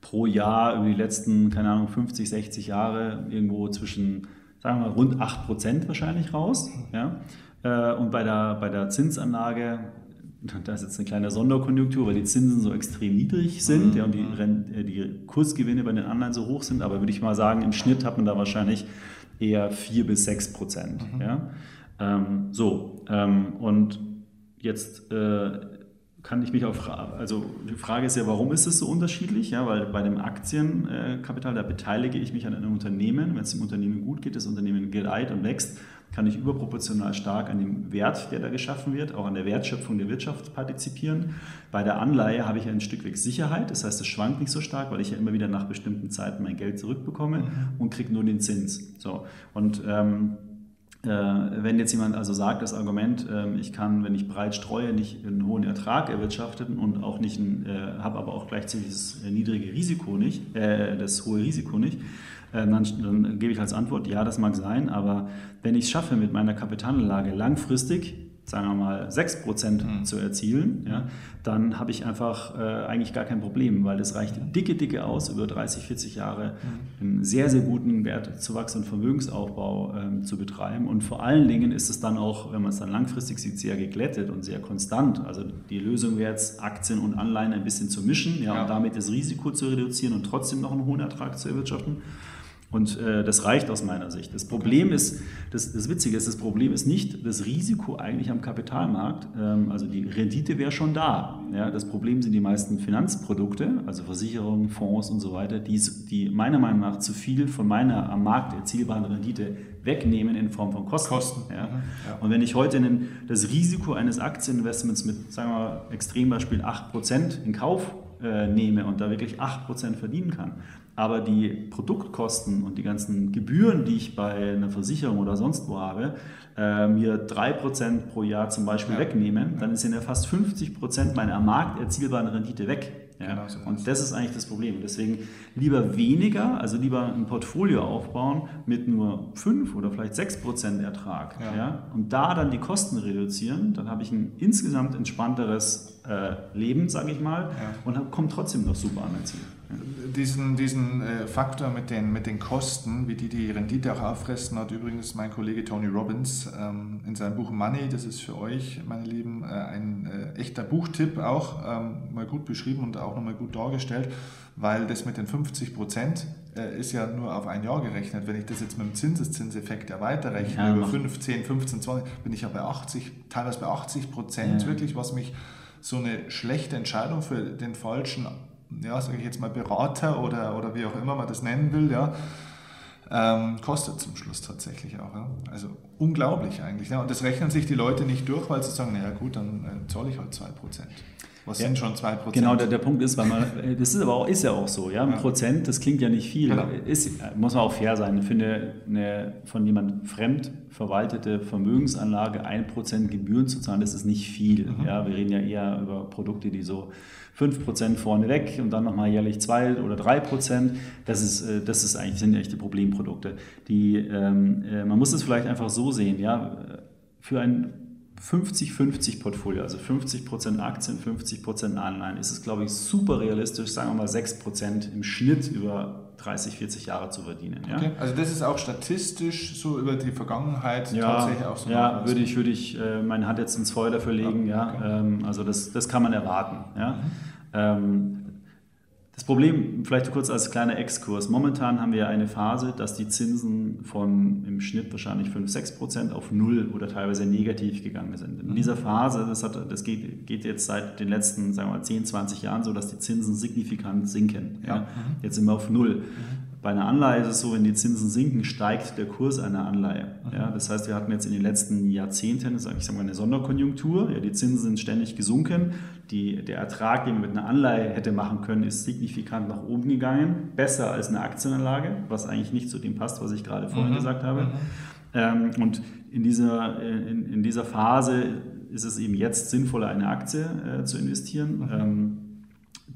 pro Jahr über die letzten, keine Ahnung, 50, 60 Jahre irgendwo zwischen sagen wir mal, rund 8% wahrscheinlich raus. Ja? Äh, und bei der, bei der Zinsanlage, da ist jetzt eine kleine Sonderkonjunktur, weil die Zinsen so extrem niedrig sind mhm. ja, und die, äh, die Kursgewinne bei den Anleihen so hoch sind. Aber würde ich mal sagen, im Schnitt hat man da wahrscheinlich eher 4 bis 6 Prozent. Mhm. Ja? Ähm, so, ähm, und jetzt äh, kann ich mich auch also die Frage ist ja, warum ist es so unterschiedlich? Ja, weil bei dem Aktienkapital, da beteilige ich mich an einem Unternehmen. Wenn es dem Unternehmen gut geht, das Unternehmen gedeiht und wächst, kann ich überproportional stark an dem Wert, der da geschaffen wird, auch an der Wertschöpfung der Wirtschaft partizipieren. Bei der Anleihe habe ich ein Stück weit Sicherheit, das heißt, es schwankt nicht so stark, weil ich ja immer wieder nach bestimmten Zeiten mein Geld zurückbekomme mhm. und kriege nur den Zins. So. Und ähm, äh, wenn jetzt jemand also sagt, das Argument, ähm, ich kann, wenn ich breit streue, nicht einen hohen Ertrag erwirtschaften und auch nicht, äh, habe aber auch gleichzeitig das niedrige Risiko nicht, äh, das hohe Risiko nicht, dann, dann gebe ich als Antwort, ja, das mag sein, aber wenn ich es schaffe, mit meiner Kapitalanlage langfristig sagen wir mal, 6% mhm. zu erzielen, ja, dann habe ich einfach äh, eigentlich gar kein Problem, weil das reicht dicke, dicke aus, über 30, 40 Jahre mhm. einen sehr, sehr guten Wertzuwachs und Vermögensaufbau ähm, zu betreiben. Und vor allen Dingen ist es dann auch, wenn man es dann langfristig sieht, sehr geglättet und sehr konstant. Also die Lösung wäre jetzt, Aktien und Anleihen ein bisschen zu mischen ja, ja. und damit das Risiko zu reduzieren und trotzdem noch einen hohen Ertrag zu erwirtschaften. Und äh, das reicht aus meiner Sicht. Das Problem ist, das, das Witzige ist, das Problem ist nicht das Risiko eigentlich am Kapitalmarkt. Ähm, also die Rendite wäre schon da. Ja? Das Problem sind die meisten Finanzprodukte, also Versicherungen, Fonds und so weiter, die, die meiner Meinung nach zu viel von meiner am Markt erzielbaren Rendite wegnehmen in Form von Kosten. Kosten. Ja? Mhm, ja. Und wenn ich heute einen, das Risiko eines Aktieninvestments mit, sagen wir mal, Extrembeispiel 8% in Kauf äh, nehme und da wirklich 8% verdienen kann, aber die Produktkosten und die ganzen Gebühren, die ich bei einer Versicherung oder sonst wo habe, äh, mir 3% pro Jahr zum Beispiel ja. wegnehmen, dann sind ja fast 50% meiner am Markt erzielbaren Rendite weg. Ja? Genau so und das ist eigentlich das Problem. Deswegen lieber weniger, also lieber ein Portfolio aufbauen mit nur 5 oder vielleicht 6% Ertrag. Ja. ja? Und da dann die Kosten reduzieren, dann habe ich ein insgesamt entspannteres äh, Leben, sage ich mal, ja. und komme trotzdem noch super an mein Ziel diesen, diesen äh, Faktor mit den, mit den Kosten, wie die die Rendite auch auffressen, hat übrigens mein Kollege Tony Robbins ähm, in seinem Buch Money, das ist für euch, meine Lieben, äh, ein äh, echter Buchtipp auch, ähm, mal gut beschrieben und auch nochmal gut dargestellt, weil das mit den 50 Prozent äh, ist ja nur auf ein Jahr gerechnet. Wenn ich das jetzt mit dem Zinseszinseffekt ja weiterrechne, ja, über 5, 10, 15, 20, bin ich ja bei 80, teilweise bei 80 Prozent ja. wirklich, was mich so eine schlechte Entscheidung für den falschen ja, sage ich jetzt mal, Berater oder, oder wie auch immer man das nennen will, ja, ähm, kostet zum Schluss tatsächlich auch. Ja. Also unglaublich eigentlich. Ja. Und das rechnen sich die Leute nicht durch, weil sie sagen, naja gut, dann äh, zahle ich halt 2%. Was ja, sind schon 2%? Genau, der, der Punkt ist, weil man, äh, das ist aber auch, ist ja auch so, ja, ein ja. Prozent, das klingt ja nicht viel. Genau. Ist, muss man auch fair sein. Ich finde, eine von jemand fremd verwaltete Vermögensanlage 1% Gebühren zu zahlen, das ist nicht viel. Mhm. Ja, wir reden ja eher über Produkte, die so 5% vorneweg und dann nochmal jährlich 2 oder 3%. Das, ist, äh, das ist eigentlich, sind echte Problemprodukte. Die, ähm, äh, man muss es vielleicht einfach so sehen, ja, für ein 50-50 Portfolio, also 50% Aktien, 50% Anleihen, ist es, glaube ich, super realistisch, sagen wir mal 6% im Schnitt über 30, 40 Jahre zu verdienen. Ja? Okay. Also das ist auch statistisch so über die Vergangenheit ja, tatsächlich auch so. Ja, würde ich, würde ich äh, meine Hand jetzt ins Feuer dafür legen. Ja, okay. ähm, also das, das kann man erwarten. Ja. Mhm. Ähm, das Problem, vielleicht kurz als kleiner Exkurs, momentan haben wir eine Phase, dass die Zinsen von im Schnitt wahrscheinlich 5, 6 Prozent auf null oder teilweise negativ gegangen sind. In mhm. dieser Phase, das, hat, das geht, geht, jetzt seit den letzten sagen wir mal, 10, 20 Jahren so, dass die Zinsen signifikant sinken. Ja. Ja. Jetzt sind wir auf null. Bei einer Anleihe ist es so, wenn die Zinsen sinken, steigt der Kurs einer Anleihe. Ja, das heißt, wir hatten jetzt in den letzten Jahrzehnten, ich mal, eine Sonderkonjunktur. Ja, die Zinsen sind ständig gesunken. Die, der Ertrag, den man mit einer Anleihe hätte machen können, ist signifikant nach oben gegangen. Besser als eine Aktienanlage, was eigentlich nicht zu dem passt, was ich gerade vorhin mhm. gesagt habe. Mhm. Ähm, und in dieser, in, in, dieser Phase ist es eben jetzt sinnvoller, eine Aktie äh, zu investieren. Mhm. Ähm,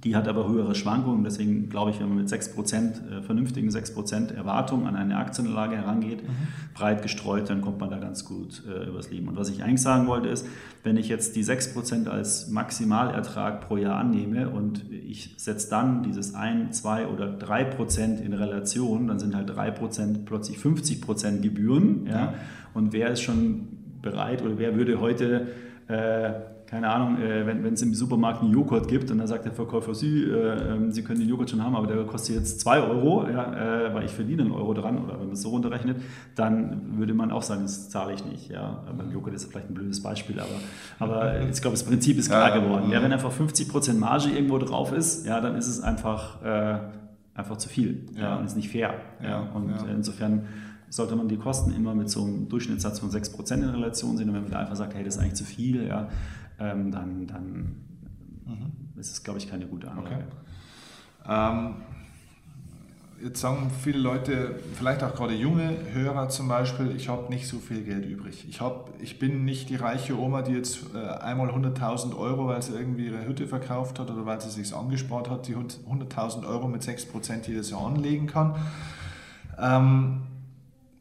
die hat aber höhere Schwankungen, deswegen glaube ich, wenn man mit 6%, äh, vernünftigen 6% Erwartung an eine Aktienanlage herangeht, mhm. breit gestreut, dann kommt man da ganz gut äh, übers Leben. Und was ich eigentlich sagen wollte ist, wenn ich jetzt die 6% als Maximalertrag pro Jahr annehme und ich setze dann dieses 1, 2 oder 3% in Relation, dann sind halt 3% plötzlich 50% Gebühren. Ja? Und wer ist schon bereit oder wer würde heute äh, keine Ahnung, äh, wenn es im Supermarkt einen Joghurt gibt und dann sagt der Verkäufer, Sie, äh, ähm, Sie können den Joghurt schon haben, aber der kostet jetzt 2 Euro, ja, äh, weil ich verdiene einen Euro dran oder wenn man es so runterrechnet, dann würde man auch sagen, das zahle ich nicht. Ja. Beim Joghurt ist vielleicht ein blödes Beispiel, aber, aber ich glaube, das Prinzip ist klar geworden. Ja, wenn einfach 50% Marge irgendwo drauf ist, ja, dann ist es einfach, äh, einfach zu viel ja. und ist nicht fair. Ja. Und insofern sollte man die Kosten immer mit so einem Durchschnittssatz von 6% in Relation sehen. Und wenn man einfach sagt, hey, das ist eigentlich zu viel, ja, ähm, dann, dann mhm. ist es, glaube ich, keine gute Anlage. Okay. Ähm, jetzt sagen viele Leute, vielleicht auch gerade junge Hörer zum Beispiel, ich habe nicht so viel Geld übrig. Ich, hab, ich bin nicht die reiche Oma, die jetzt äh, einmal 100.000 Euro, weil sie irgendwie ihre Hütte verkauft hat oder weil sie sich angespart hat, die 100.000 Euro mit 6% jedes Jahr anlegen kann. Ähm,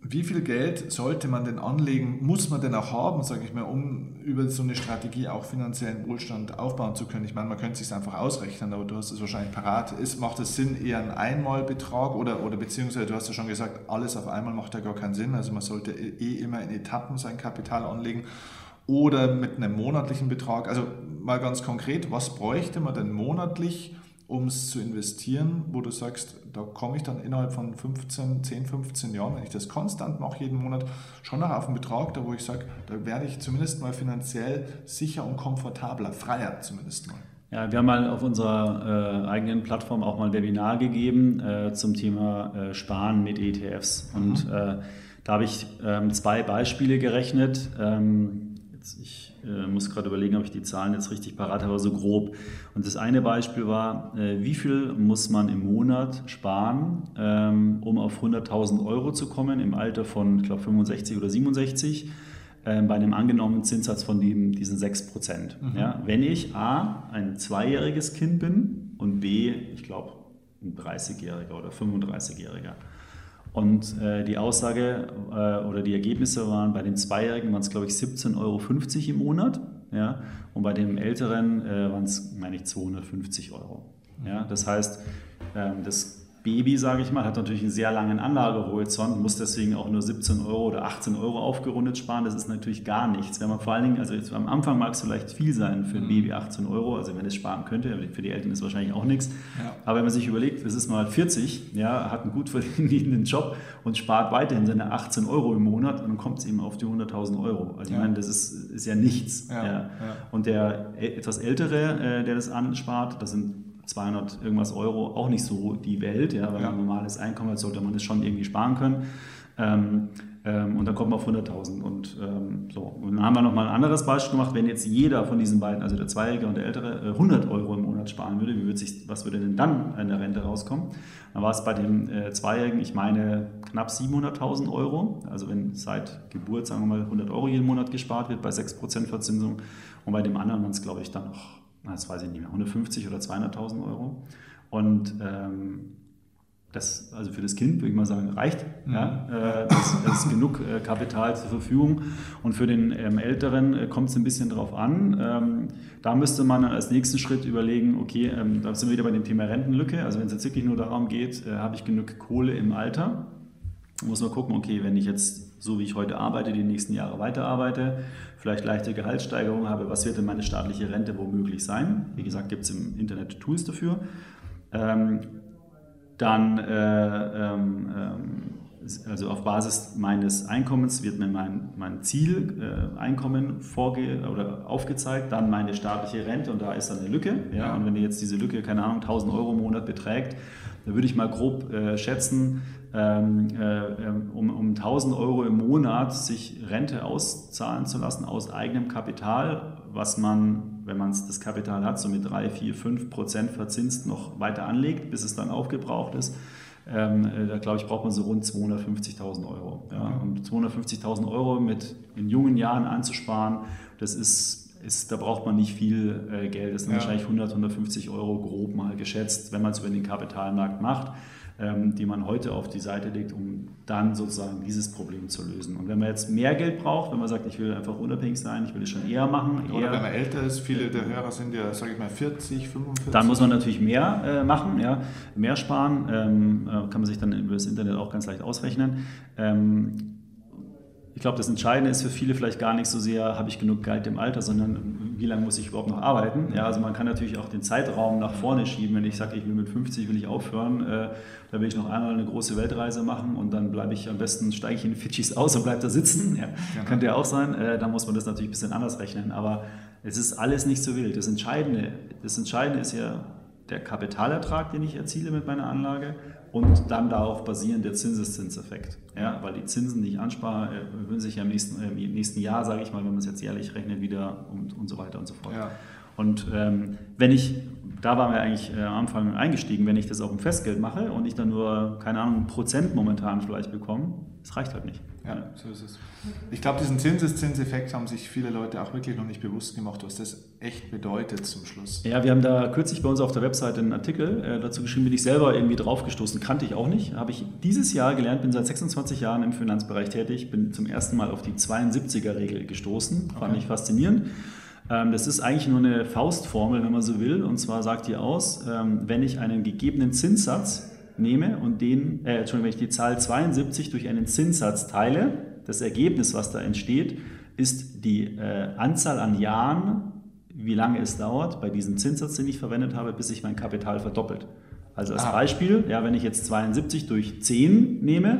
wie viel Geld sollte man denn anlegen, muss man denn auch haben, sage ich mal, um über so eine Strategie auch finanziellen Wohlstand aufbauen zu können? Ich meine, man könnte es sich einfach ausrechnen, aber du hast es wahrscheinlich parat. Ist, macht es Sinn, eher ein Einmalbetrag oder, oder beziehungsweise du hast ja schon gesagt, alles auf einmal macht ja gar keinen Sinn. Also man sollte eh immer in Etappen sein Kapital anlegen oder mit einem monatlichen Betrag. Also mal ganz konkret, was bräuchte man denn monatlich, um es zu investieren, wo du sagst, da komme ich dann innerhalb von 15, 10, 15 Jahren, wenn ich das konstant mache, jeden Monat, schon noch auf einen Betrag, da wo ich sage, da werde ich zumindest mal finanziell sicher und komfortabler, freier zumindest mal. Ja, wir haben mal auf unserer äh, eigenen Plattform auch mal ein Webinar gegeben äh, zum Thema äh, Sparen mit ETFs. Und mhm. Äh, da habe ich ähm, zwei Beispiele gerechnet. Ähm, jetzt, ich äh, muss gerade überlegen, ob ich die Zahlen jetzt richtig parat habe, aber so grob. Und das eine Beispiel war, äh, wie viel muss man im Monat sparen, ähm, um auf 100.000 Euro zu kommen im Alter von, ich glaube, 65 oder 67 äh, bei einem angenommenen Zinssatz von dem, diesen 6 Prozent. Mhm. Ja, wenn ich A, ein zweijähriges Kind bin und B, ich glaube, ein 30-Jähriger oder 35-Jähriger. Und äh, die Aussage äh, oder die Ergebnisse waren, bei den Zweijährigen waren es, glaube ich, 17,50 Euro im Monat. Ja? Und bei dem Älteren äh, waren es, meine ich, 250 Euro. Ja? Das heißt, ähm, das Baby, sage ich mal, hat natürlich einen sehr langen Anlagehorizont, muss deswegen auch nur 17 Euro oder 18 Euro aufgerundet sparen. Das ist natürlich gar nichts. Wenn man vor allen Dingen, also jetzt am Anfang mag es vielleicht viel sein für ein mhm. Baby 18 Euro, also wenn es sparen könnte, für die Eltern ist es wahrscheinlich auch nichts. Ja. Aber wenn man sich überlegt, es ist mal 40, ja, hat einen gut verdienenden Job und spart weiterhin seine 18 Euro im Monat, dann kommt es eben auf die 100.000 Euro. Also ich ja. meine, das ist, ist ja nichts. Ja. Und der etwas Ältere, äh, der das anspart, das sind 200 irgendwas Euro auch nicht so die Welt. Ja, wenn ja. man ein normales Einkommen hat, sollte man das schon irgendwie sparen können. Ähm, ähm, und dann kommt man auf 100.000. Und ähm, so. Und dann haben wir nochmal ein anderes Beispiel gemacht. Wenn jetzt jeder von diesen beiden, also der Zweijährige und der Ältere, äh, 100 Euro im Monat sparen würde, wie würde sich, was würde denn dann in der Rente rauskommen? Dann war es bei dem äh, Zweijährigen, ich meine, knapp 700.000 Euro. Also wenn seit Geburt, sagen wir mal, 100 Euro jeden Monat gespart wird bei 6% Verzinsung. Und bei dem anderen waren es, glaube ich, dann noch das weiß ich nicht mehr, 150 oder 200.000 Euro. Und ähm, das, also für das Kind würde ich mal sagen, reicht. Mhm. Ja, äh, das, das, ist genug äh, Kapital zur Verfügung. Und für den ähm, Älteren äh, kommt es ein bisschen drauf an. Ähm, da müsste man als nächsten Schritt überlegen, okay, ähm, da sind wir wieder bei dem Thema Rentenlücke. Also wenn es jetzt wirklich nur darum geht, äh, habe ich genug Kohle im Alter, muss man gucken, okay, wenn ich jetzt so wie ich heute arbeite, die nächsten Jahre weiterarbeite, vielleicht leichte Gehaltssteigerungen habe, was wird denn meine staatliche Rente womöglich sein? Wie gesagt, gibt es im Internet Tools dafür. Ähm, dann, äh, ähm, also auf Basis meines Einkommens wird mir mein, mein Zieleinkommen äh, vorge oder aufgezeigt, dann meine staatliche Rente und da ist dann eine Lücke. Ja? Und wenn jetzt diese Lücke, keine Ahnung, 1000 Euro im Monat beträgt, dann würde ich mal grob äh, schätzen, ähm, äh, ähm, um, um 1000 Euro im Monat sich Rente auszahlen zu lassen aus eigenem Kapital, was man, wenn man das Kapital hat, so mit 3, 4, 5 Prozent verzinst noch weiter anlegt, bis es dann aufgebraucht ist. Ähm, äh, da glaube ich, braucht man so rund 250.000 Euro. Ja. Und 250.000 Euro mit in jungen Jahren anzusparen, das ist, ist da braucht man nicht viel äh, Geld. Das sind ja. wahrscheinlich 100, 150 Euro grob mal geschätzt, wenn man es über den Kapitalmarkt macht die man heute auf die Seite legt, um dann sozusagen dieses Problem zu lösen. Und wenn man jetzt mehr Geld braucht, wenn man sagt, ich will einfach unabhängig sein, ich will es schon eher machen. Oder eher, wenn man älter ist, viele der Hörer sind ja, sage ich mal, 40, 45. Dann muss man natürlich mehr äh, machen, ja, mehr sparen, ähm, äh, kann man sich dann über das Internet auch ganz leicht ausrechnen. Ähm, ich glaube, das Entscheidende ist für viele vielleicht gar nicht so sehr, habe ich genug Geld im Alter, sondern wie lange muss ich überhaupt noch arbeiten? Ja, also man kann natürlich auch den Zeitraum nach vorne schieben. Wenn ich sage, ich will mit 50 will ich aufhören, äh, da will ich noch einmal eine große Weltreise machen und dann bleibe ich am besten, steige ich in Fidschis aus und bleibe da sitzen. Ja, ja. Könnte ja auch sein. Äh, da muss man das natürlich ein bisschen anders rechnen. Aber es ist alles nicht so wild. Das Entscheidende, das Entscheidende ist ja der Kapitalertrag, den ich erziele mit meiner Anlage und dann darauf basierend der Zinseszinseffekt. Ja, weil die Zinsen, die ich anspare, erhöhen sich ja im nächsten, äh, im nächsten Jahr, sage ich mal, wenn man es jetzt jährlich rechnet, wieder und, und so weiter und so fort. Ja. Und ähm, wenn ich, da waren wir eigentlich äh, am Anfang eingestiegen, wenn ich das auf dem Festgeld mache und ich dann nur, keine Ahnung, Prozent momentan vielleicht bekomme, das reicht halt nicht. Ja, so ist es. Ich glaube, diesen Zinseszinseffekt haben sich viele Leute auch wirklich noch nicht bewusst gemacht, was das echt bedeutet zum Schluss. Ja, wir haben da kürzlich bei uns auf der Webseite einen Artikel äh, dazu geschrieben, bin ich selber irgendwie draufgestoßen, kannte ich auch nicht. Habe ich dieses Jahr gelernt, bin seit 26 Jahren im Finanzbereich tätig, bin zum ersten Mal auf die 72er-Regel gestoßen, fand okay. ich faszinierend. Ähm, das ist eigentlich nur eine Faustformel, wenn man so will. Und zwar sagt die aus, ähm, wenn ich einen gegebenen Zinssatz nehme und den, äh, Entschuldigung, wenn ich die Zahl 72 durch einen Zinssatz teile, das Ergebnis, was da entsteht, ist die äh, Anzahl an Jahren, wie lange es dauert, bei diesem Zinssatz, den ich verwendet habe, bis sich mein Kapital verdoppelt. Also als ah. Beispiel, ja, wenn ich jetzt 72 durch 10 nehme, mhm.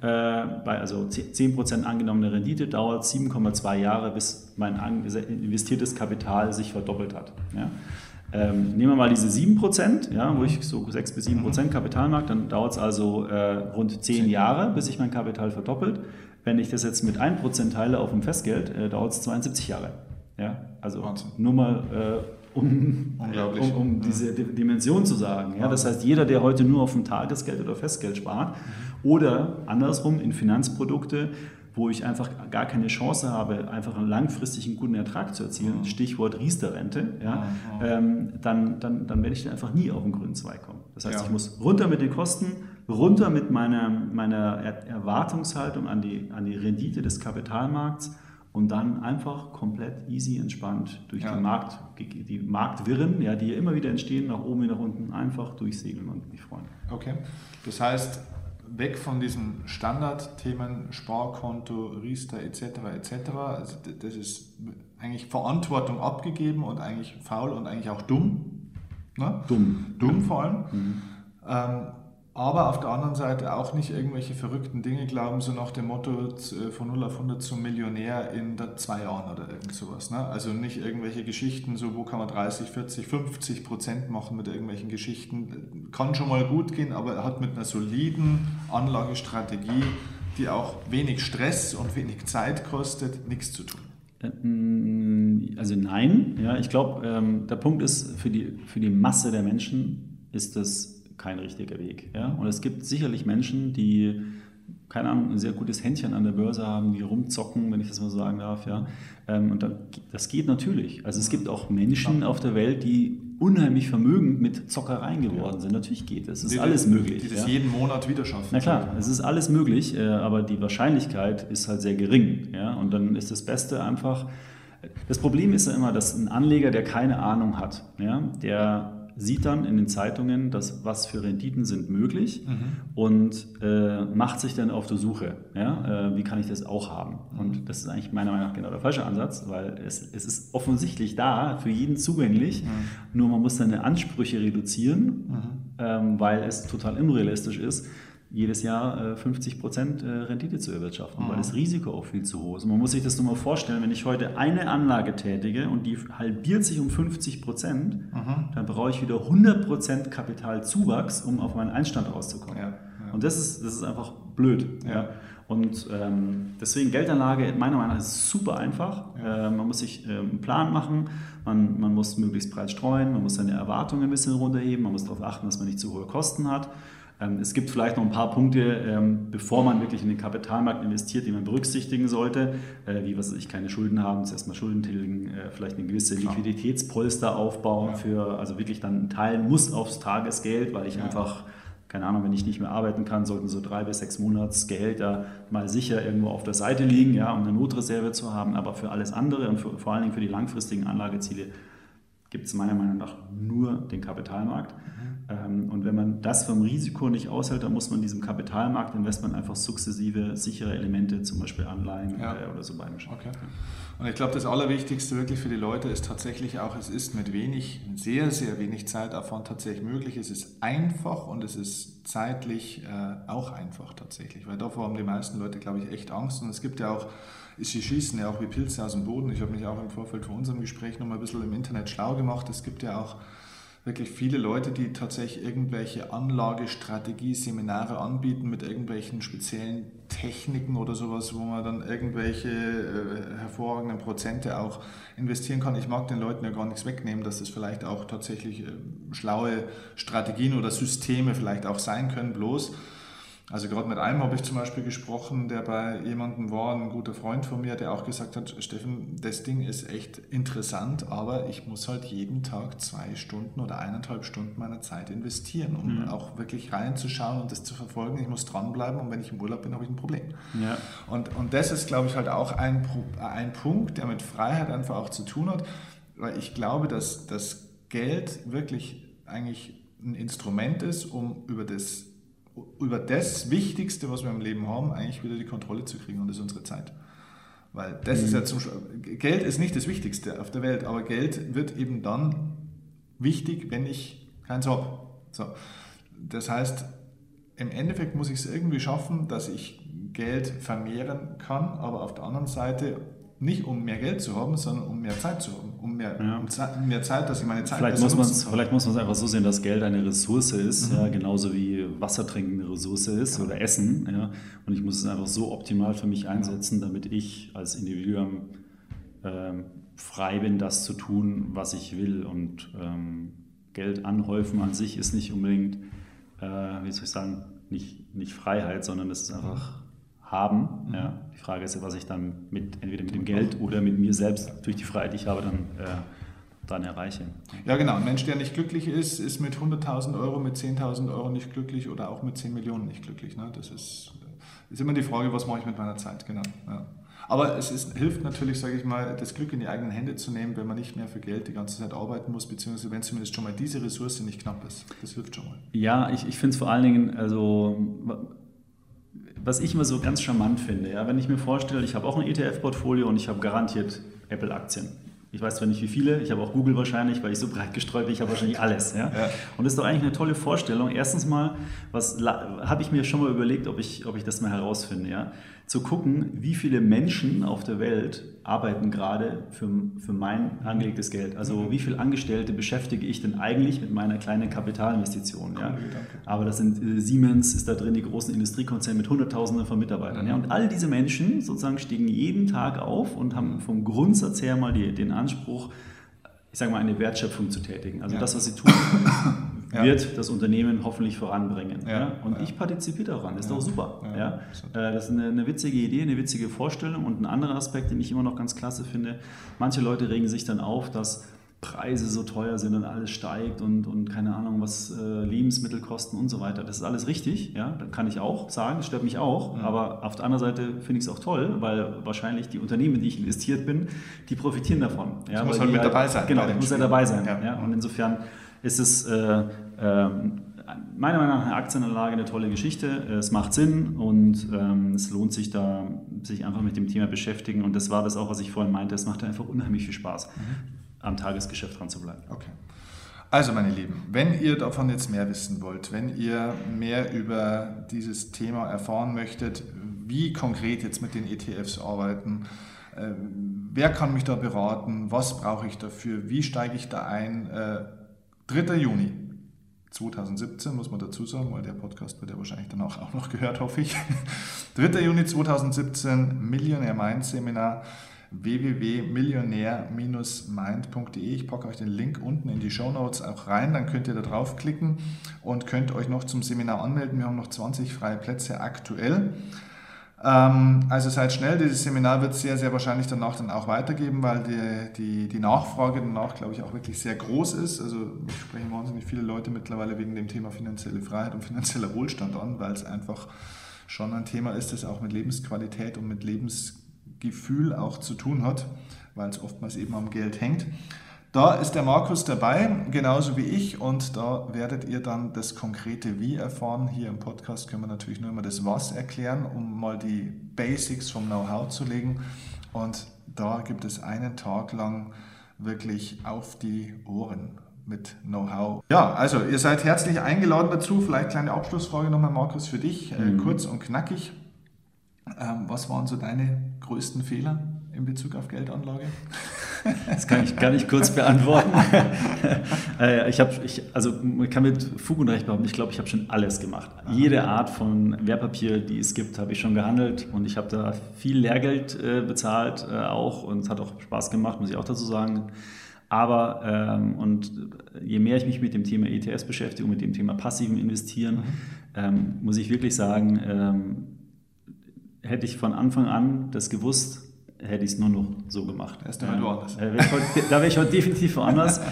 Bei also 10% angenommene Rendite, dauert 7,2 Jahre, bis mein investiertes Kapital sich verdoppelt hat. Ja. Ähm, nehmen wir mal diese 7%, ja, wo ich so 6 bis 7% mhm. Kapitalmarkt, dann dauert es also äh, rund 10 Jahre, bis sich mein Kapital verdoppelt. Wenn ich das jetzt mit 1% teile auf dem Festgeld, äh, dauert es 72 Jahre. Ja, also Wahnsinn. nur mal äh, um, um, um, diese Dimension zu sagen. Ja, das heißt, jeder, der heute nur auf dem Tagesgeld oder Festgeld spart mhm. Oder andersrum in Finanzprodukte, wo ich einfach gar keine Chance habe, einfach einen langfristigen guten Ertrag zu erzielen, mhm. Stichwort Riester-Rente, ja, mhm. ähm, dann, dann, dann werde ich dann einfach nie auf den grünen Zweig kommen. Das heißt, ja. ich muss runter mit den Kosten, runter mit meiner, meiner Erwartungshaltung an die, an die Rendite des Kapitalmarkts und dann einfach komplett easy, entspannt durch ja. den Markt, die Marktwirren, ja, die ja immer wieder entstehen, nach oben wie nach unten, einfach durchsegeln und mich freuen. Okay, das heißt, weg von diesen Standardthemen Sparkonto, Riester etc. etc. Also das ist eigentlich Verantwortung abgegeben und eigentlich faul und eigentlich auch dumm. Ne? Dumm. Dumm vor allem. Mhm. Ähm, aber auf der anderen Seite auch nicht irgendwelche verrückten Dinge glauben, so nach dem Motto äh, von 0 auf 100 zum Millionär in zwei Jahren oder irgend sowas. Ne? Also nicht irgendwelche Geschichten, so wo kann man 30, 40, 50 Prozent machen mit irgendwelchen Geschichten. Kann schon mal gut gehen, aber er hat mit einer soliden Anlagestrategie, die auch wenig Stress und wenig Zeit kostet, nichts zu tun. Äh, also nein, ja, ich glaube, ähm, der Punkt ist, für die, für die Masse der Menschen ist das kein richtiger Weg. Ja? Und es gibt sicherlich Menschen, die, keine Ahnung, ein sehr gutes Händchen an der Börse haben, die rumzocken, wenn ich das mal so sagen darf. Ja? Ähm, und das geht natürlich. Also es gibt auch Menschen auf der Welt, die unheimlich vermögend mit Zockereien geworden sind. Natürlich geht es. Es ist die, alles möglich. Die das ja? jeden Monat wieder schaffen. Na klar, es ist alles möglich, äh, aber die Wahrscheinlichkeit ist halt sehr gering. Ja? Und dann ist das Beste einfach, das Problem ist ja immer, dass ein Anleger, der keine Ahnung hat, ja, der sieht dann in den Zeitungen, dass was für Renditen sind möglich mhm. und äh, macht sich dann auf die Suche, ja, äh, wie kann ich das auch haben? Und das ist eigentlich meiner Meinung nach genau der falsche Ansatz, weil es, es ist offensichtlich da, für jeden zugänglich, mhm. nur man muss seine Ansprüche reduzieren, mhm. ähm, weil es total unrealistisch ist, jedes Jahr 50 äh, Prozent äh, Rendite zu erwirtschaften, mhm. weil das Risiko auch viel zu hoch ist. man muss sich das nur mal vorstellen, wenn ich heute eine Anlage tätige und die halbiert sich um 50 Prozent, mhm. dann brauche ich wieder 100 Prozent Kapitalzuwachs, um auf meinen Einstand rauszukommen. Ja, ja. Und das ist, das ist einfach blöd. Ja. Und ähm, deswegen Geldanlage meiner Meinung nach ist super einfach. Äh, man muss sich äh, einen Plan machen, man, man muss möglichst breit streuen, man muss seine Erwartungen ein bisschen runterheben, man muss darauf achten, dass man nicht zu hohe Kosten hat. Ähm, es gibt vielleicht noch ein paar Punkte, ähm, bevor man wirklich in den Kapitalmarkt investiert, die man berücksichtigen sollte, äh, wie was ich keine Schulden haben, zuerst mal Schulden tilgen, äh, vielleicht eine gewisse Liquiditätspolster aufbauen für, also wirklich dann teilen muss aufs Tagesgeld, weil ich ja. einfach keine Ahnung, wenn ich nicht mehr arbeiten kann, sollten so drei bis sechs Monatsgehälter mal sicher irgendwo auf der Seite liegen, ja, um eine Notreserve zu haben. Aber für alles andere und für, vor allen Dingen für die langfristigen Anlageziele gibt es meiner Meinung nach nur den Kapitalmarkt. Mhm. Und wenn man das vom Risiko nicht aushält, dann muss man diesem Kapitalmarktinvestment einfach sukzessive sichere Elemente, zum Beispiel Anleihen ja. Äh, oder so beimischen. Okay. Und ich glaube, das Allerwichtigste wirklich für die Leute ist tatsächlich auch, es ist mit wenig, sehr, sehr wenig Zeitaufwand tatsächlich möglich. Es ist einfach und es ist zeitlich äh, auch einfach tatsächlich, weil davor haben die meisten Leute, glaube ich, echt Angst. Und es gibt ja auch sie schießen ja auch wie Pilze aus dem Boden. Ich habe mich auch im Vorfeld von unserem Gespräch noch mal ein bisschen im Internet schlau gemacht. Es gibt ja auch wirklich viele Leute, die tatsächlich irgendwelche Anlagestrategie-Seminare anbieten mit irgendwelchen speziellen Techniken oder sowas, wo man dann irgendwelche äh, hervorragenden Prozente auch investieren kann. Ich mag den Leuten ja gar nichts wegnehmen, dass es vielleicht auch tatsächlich äh, schlaue Strategien oder Systeme vielleicht auch sein können, bloß also gerade mit einem habe ich zum Beispiel gesprochen, der bei jemandem war, ein guter Freund von mir, der auch gesagt hat, Steffen, das Ding ist echt interessant, aber ich muss halt jeden Tag zwei Stunden oder eineinhalb Stunden meiner Zeit investieren, um mhm. auch wirklich reinzuschauen und das zu verfolgen. Ich muss dranbleiben und wenn ich im Urlaub bin, habe ich ein Problem. Ja. Und, und das ist, glaube ich, halt auch ein, ein Punkt, der mit Freiheit einfach auch zu tun hat, weil ich glaube, dass das Geld wirklich eigentlich ein Instrument ist, um über das über das Wichtigste, was wir im Leben haben, eigentlich wieder die Kontrolle zu kriegen und das ist unsere Zeit. Weil das mhm. ist ja zum Geld ist nicht das Wichtigste auf der Welt, aber Geld wird eben dann wichtig, wenn ich keins habe. So. Das heißt, im Endeffekt muss ich es irgendwie schaffen, dass ich Geld vermehren kann, aber auf der anderen Seite nicht um mehr Geld zu haben, sondern um mehr Zeit zu haben, um mehr, ja. um Zeit, mehr Zeit, dass ich meine Zeit vielleicht muss, man's, vielleicht muss man es einfach so sehen, dass Geld eine Ressource ist, mhm. ja, genauso wie Wasser trinken eine Ressource ist ja. oder Essen. Ja, und ich muss es einfach so optimal für mich einsetzen, damit ich als Individuum ähm, frei bin, das zu tun, was ich will. Und ähm, Geld anhäufen an sich ist nicht unbedingt, äh, wie soll ich sagen, nicht, nicht Freiheit, sondern es ist einfach haben. Mhm. Ja. Die Frage ist ja, was ich dann mit, entweder mit dem Geld oder mit mir selbst durch die Freiheit, die ich habe, dann, äh, dann erreiche. Ja, genau. Ein Mensch, der nicht glücklich ist, ist mit 100.000 Euro, mit 10.000 Euro nicht glücklich oder auch mit 10 Millionen nicht glücklich. Ne? Das ist, ist immer die Frage, was mache ich mit meiner Zeit, genau. Ja. Aber es ist, hilft natürlich, sage ich mal, das Glück in die eigenen Hände zu nehmen, wenn man nicht mehr für Geld die ganze Zeit arbeiten muss, beziehungsweise wenn zumindest schon mal diese Ressource nicht knapp ist. Das hilft schon mal. Ja, ich, ich finde es vor allen Dingen, also was ich immer so ganz charmant finde, ja, wenn ich mir vorstelle, ich habe auch ein ETF-Portfolio und ich habe garantiert Apple-Aktien. Ich weiß zwar nicht wie viele, ich habe auch Google wahrscheinlich, weil ich so breit gestreut bin, ich habe wahrscheinlich alles. Ja? ja? Und das ist doch eigentlich eine tolle Vorstellung. Erstens mal, was habe ich mir schon mal überlegt, ob ich, ob ich das mal herausfinde. Ja? Zu gucken, wie viele Menschen auf der Welt arbeiten gerade für, für mein angelegtes Geld. Also mhm. wie viele Angestellte beschäftige ich denn eigentlich mit meiner kleinen Kapitalinvestition. Ja? Aber das sind äh, Siemens, ist da drin, die großen Industriekonzerne mit Hunderttausenden von Mitarbeitern. Ja? Und all diese Menschen sozusagen stiegen jeden Tag auf und haben vom Grundsatz her mal die, den Anspruch, ich sage mal, eine Wertschöpfung zu tätigen. Also ja. das, was sie tun, ja. wird das Unternehmen hoffentlich voranbringen. Ja. Und ich partizipiere daran, das ist doch super. Ja. Äh, das ist eine, eine, witzige Idee, eine witzige Vorstellung. Und ein anderer Aspekt, den ich immer noch ganz klasse finde, manche Leute regen sich dann auf, dass Preise so teuer sind und alles steigt und, und keine Ahnung, was äh, Lebensmittel kosten und so weiter. Das ist alles richtig, ja, das kann ich auch sagen, das stört mich auch, mhm. aber auf der anderen Seite finde ich es auch toll, weil wahrscheinlich die Unternehmen, in die ich investiert bin, die profitieren davon. Ja, das muss halt mit halt, dabei sein. Genau, das muss ja dabei sein. Ja. ja. Und insofern ist es äh, äh, meiner Meinung nach eine Aktienanlage eine tolle Geschichte. Es macht Sinn und ähm, es lohnt sich da, sich einfach mit dem Thema beschäftigen. Und das war das auch, was ich vorhin meinte. Es macht einfach unheimlich viel Spaß. Mhm am Tagesgeschäft dran zu bleiben. Okay. Also meine Lieben, wenn ihr davon jetzt mehr wissen wollt, wenn ihr mehr über dieses Thema erfahren möchtet, wie konkret jetzt mit den ETFs arbeiten, äh, wer kann mich da beraten, was brauche ich dafür, wie steige ich da ein, äh, 3. Juni 2017 muss man dazu sagen, weil der Podcast wird ja wahrscheinlich danach auch noch gehört, hoffe ich. 3. Juni 2017, Millionär Mind Seminar www.millionär-mind.de. Ich packe euch den Link unten in die Show Notes auch rein, dann könnt ihr da draufklicken und könnt euch noch zum Seminar anmelden. Wir haben noch 20 freie Plätze aktuell. Ähm, also seid schnell, dieses Seminar wird sehr, sehr wahrscheinlich danach dann auch weitergeben, weil die, die, die Nachfrage danach, glaube ich, auch wirklich sehr groß ist. Also ich spreche wahnsinnig viele Leute mittlerweile wegen dem Thema finanzielle Freiheit und finanzieller Wohlstand an, weil es einfach schon ein Thema ist, das auch mit Lebensqualität und mit Lebens Gefühl auch zu tun hat, weil es oftmals eben am Geld hängt. Da ist der Markus dabei, genauso wie ich, und da werdet ihr dann das konkrete Wie erfahren. Hier im Podcast können wir natürlich nur immer das Was erklären, um mal die Basics vom Know-how zu legen. Und da gibt es einen Tag lang wirklich auf die Ohren mit Know-how. Ja, also ihr seid herzlich eingeladen dazu. Vielleicht kleine Abschlussfrage nochmal, Markus, für dich, äh, mhm. kurz und knackig. Ähm, was waren so deine größten Fehler in Bezug auf Geldanlage? Das kann ich gar nicht kurz beantworten. Äh, ich habe, ich, also man kann mit Fug und Recht behaupten, ich glaube, ich habe schon alles gemacht. Aha. Jede Art von Wertpapier, die es gibt, habe ich schon gehandelt und ich habe da viel Lehrgeld äh, bezahlt äh, auch und es hat auch Spaß gemacht, muss ich auch dazu sagen. Aber ähm, und je mehr ich mich mit dem Thema ETS beschäftige und mit dem Thema passiven Investieren, mhm. ähm, muss ich wirklich sagen, ähm, hätte ich von Anfang an das gewusst, hätte ich es nur noch so gemacht. Erst einmal woanders. Äh, da wäre ich heute definitiv woanders.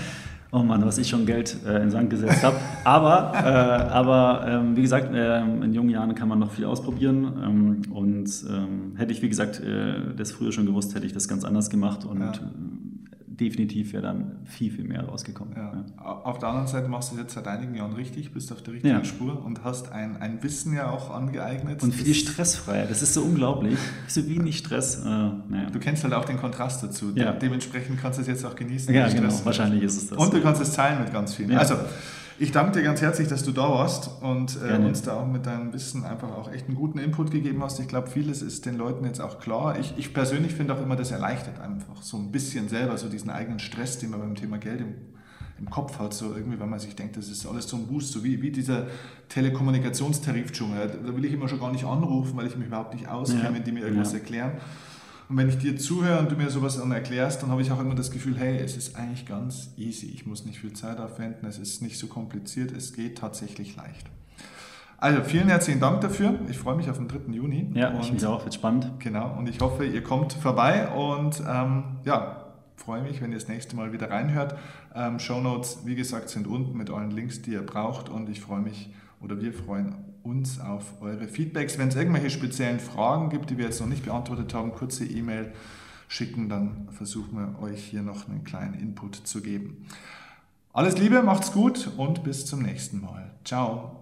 Oh Mann, was ich schon Geld äh, in den Sand gesetzt habe. Aber, äh, aber ähm, wie gesagt, äh, in jungen Jahren kann man noch viel ausprobieren. Ähm, und ähm, hätte ich, wie gesagt, äh, das früher schon gewusst, hätte ich das ganz anders gemacht. Und ja. Definitiv wäre dann viel, viel mehr rausgekommen. Ja. Ja. Auf der anderen Seite machst du es jetzt seit einigen Jahren richtig, bist auf der richtigen ja. Spur und hast ein, ein Wissen ja auch angeeignet. Und viel stressfreier, das ist so unglaublich. So wenig Stress. Äh. Du kennst halt auch den Kontrast dazu. De dementsprechend kannst du es jetzt auch genießen. Ja, genau. Wahrscheinlich ist es das. Und du kannst es teilen mit ganz vielen. Also, ich danke dir ganz herzlich, dass du da warst und äh, uns da auch mit deinem Wissen einfach auch echt einen guten Input gegeben hast. Ich glaube, vieles ist den Leuten jetzt auch klar. Ich, ich persönlich finde auch immer, das erleichtert einfach so ein bisschen selber so diesen eigenen Stress, den man beim Thema Geld im, im Kopf hat, so irgendwie, weil man sich denkt, das ist alles so ein Boost, so wie, wie dieser Telekommunikationstarifdschungel. Da will ich immer schon gar nicht anrufen, weil ich mich überhaupt nicht auskenne, ja. wenn die mir irgendwas ja. erklären. Und wenn ich dir zuhöre und du mir sowas dann erklärst, dann habe ich auch immer das Gefühl, hey, es ist eigentlich ganz easy. Ich muss nicht viel Zeit aufwenden, es ist nicht so kompliziert, es geht tatsächlich leicht. Also vielen herzlichen Dank dafür. Ich freue mich auf den 3. Juni. Ja, und, ich mich auch, wird spannend. Genau, und ich hoffe, ihr kommt vorbei und ähm, ja, freue mich, wenn ihr das nächste Mal wieder reinhört. Ähm, Show Notes, wie gesagt, sind unten mit allen Links, die ihr braucht und ich freue mich oder wir freuen uns auf eure Feedbacks. Wenn es irgendwelche speziellen Fragen gibt, die wir jetzt noch nicht beantwortet haben, kurze E-Mail schicken, dann versuchen wir euch hier noch einen kleinen Input zu geben. Alles Liebe, macht's gut und bis zum nächsten Mal. Ciao.